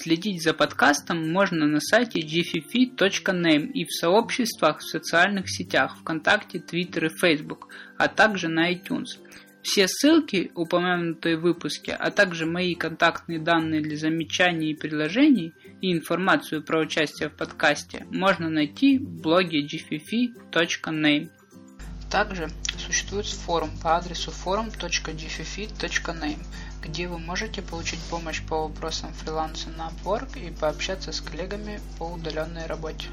Следить за подкастом можно на сайте gffi.name и в сообществах в социальных сетях ВКонтакте, Твиттер и Facebook, а также на iTunes – все ссылки, упомянутые в выпуске, а также мои контактные данные для замечаний и предложений и информацию про участие в подкасте можно найти в блоге gffi.name. Также существует форум по адресу forum.gffi.name, где вы можете получить помощь по вопросам фриланса на Upwork и пообщаться с коллегами по удаленной работе.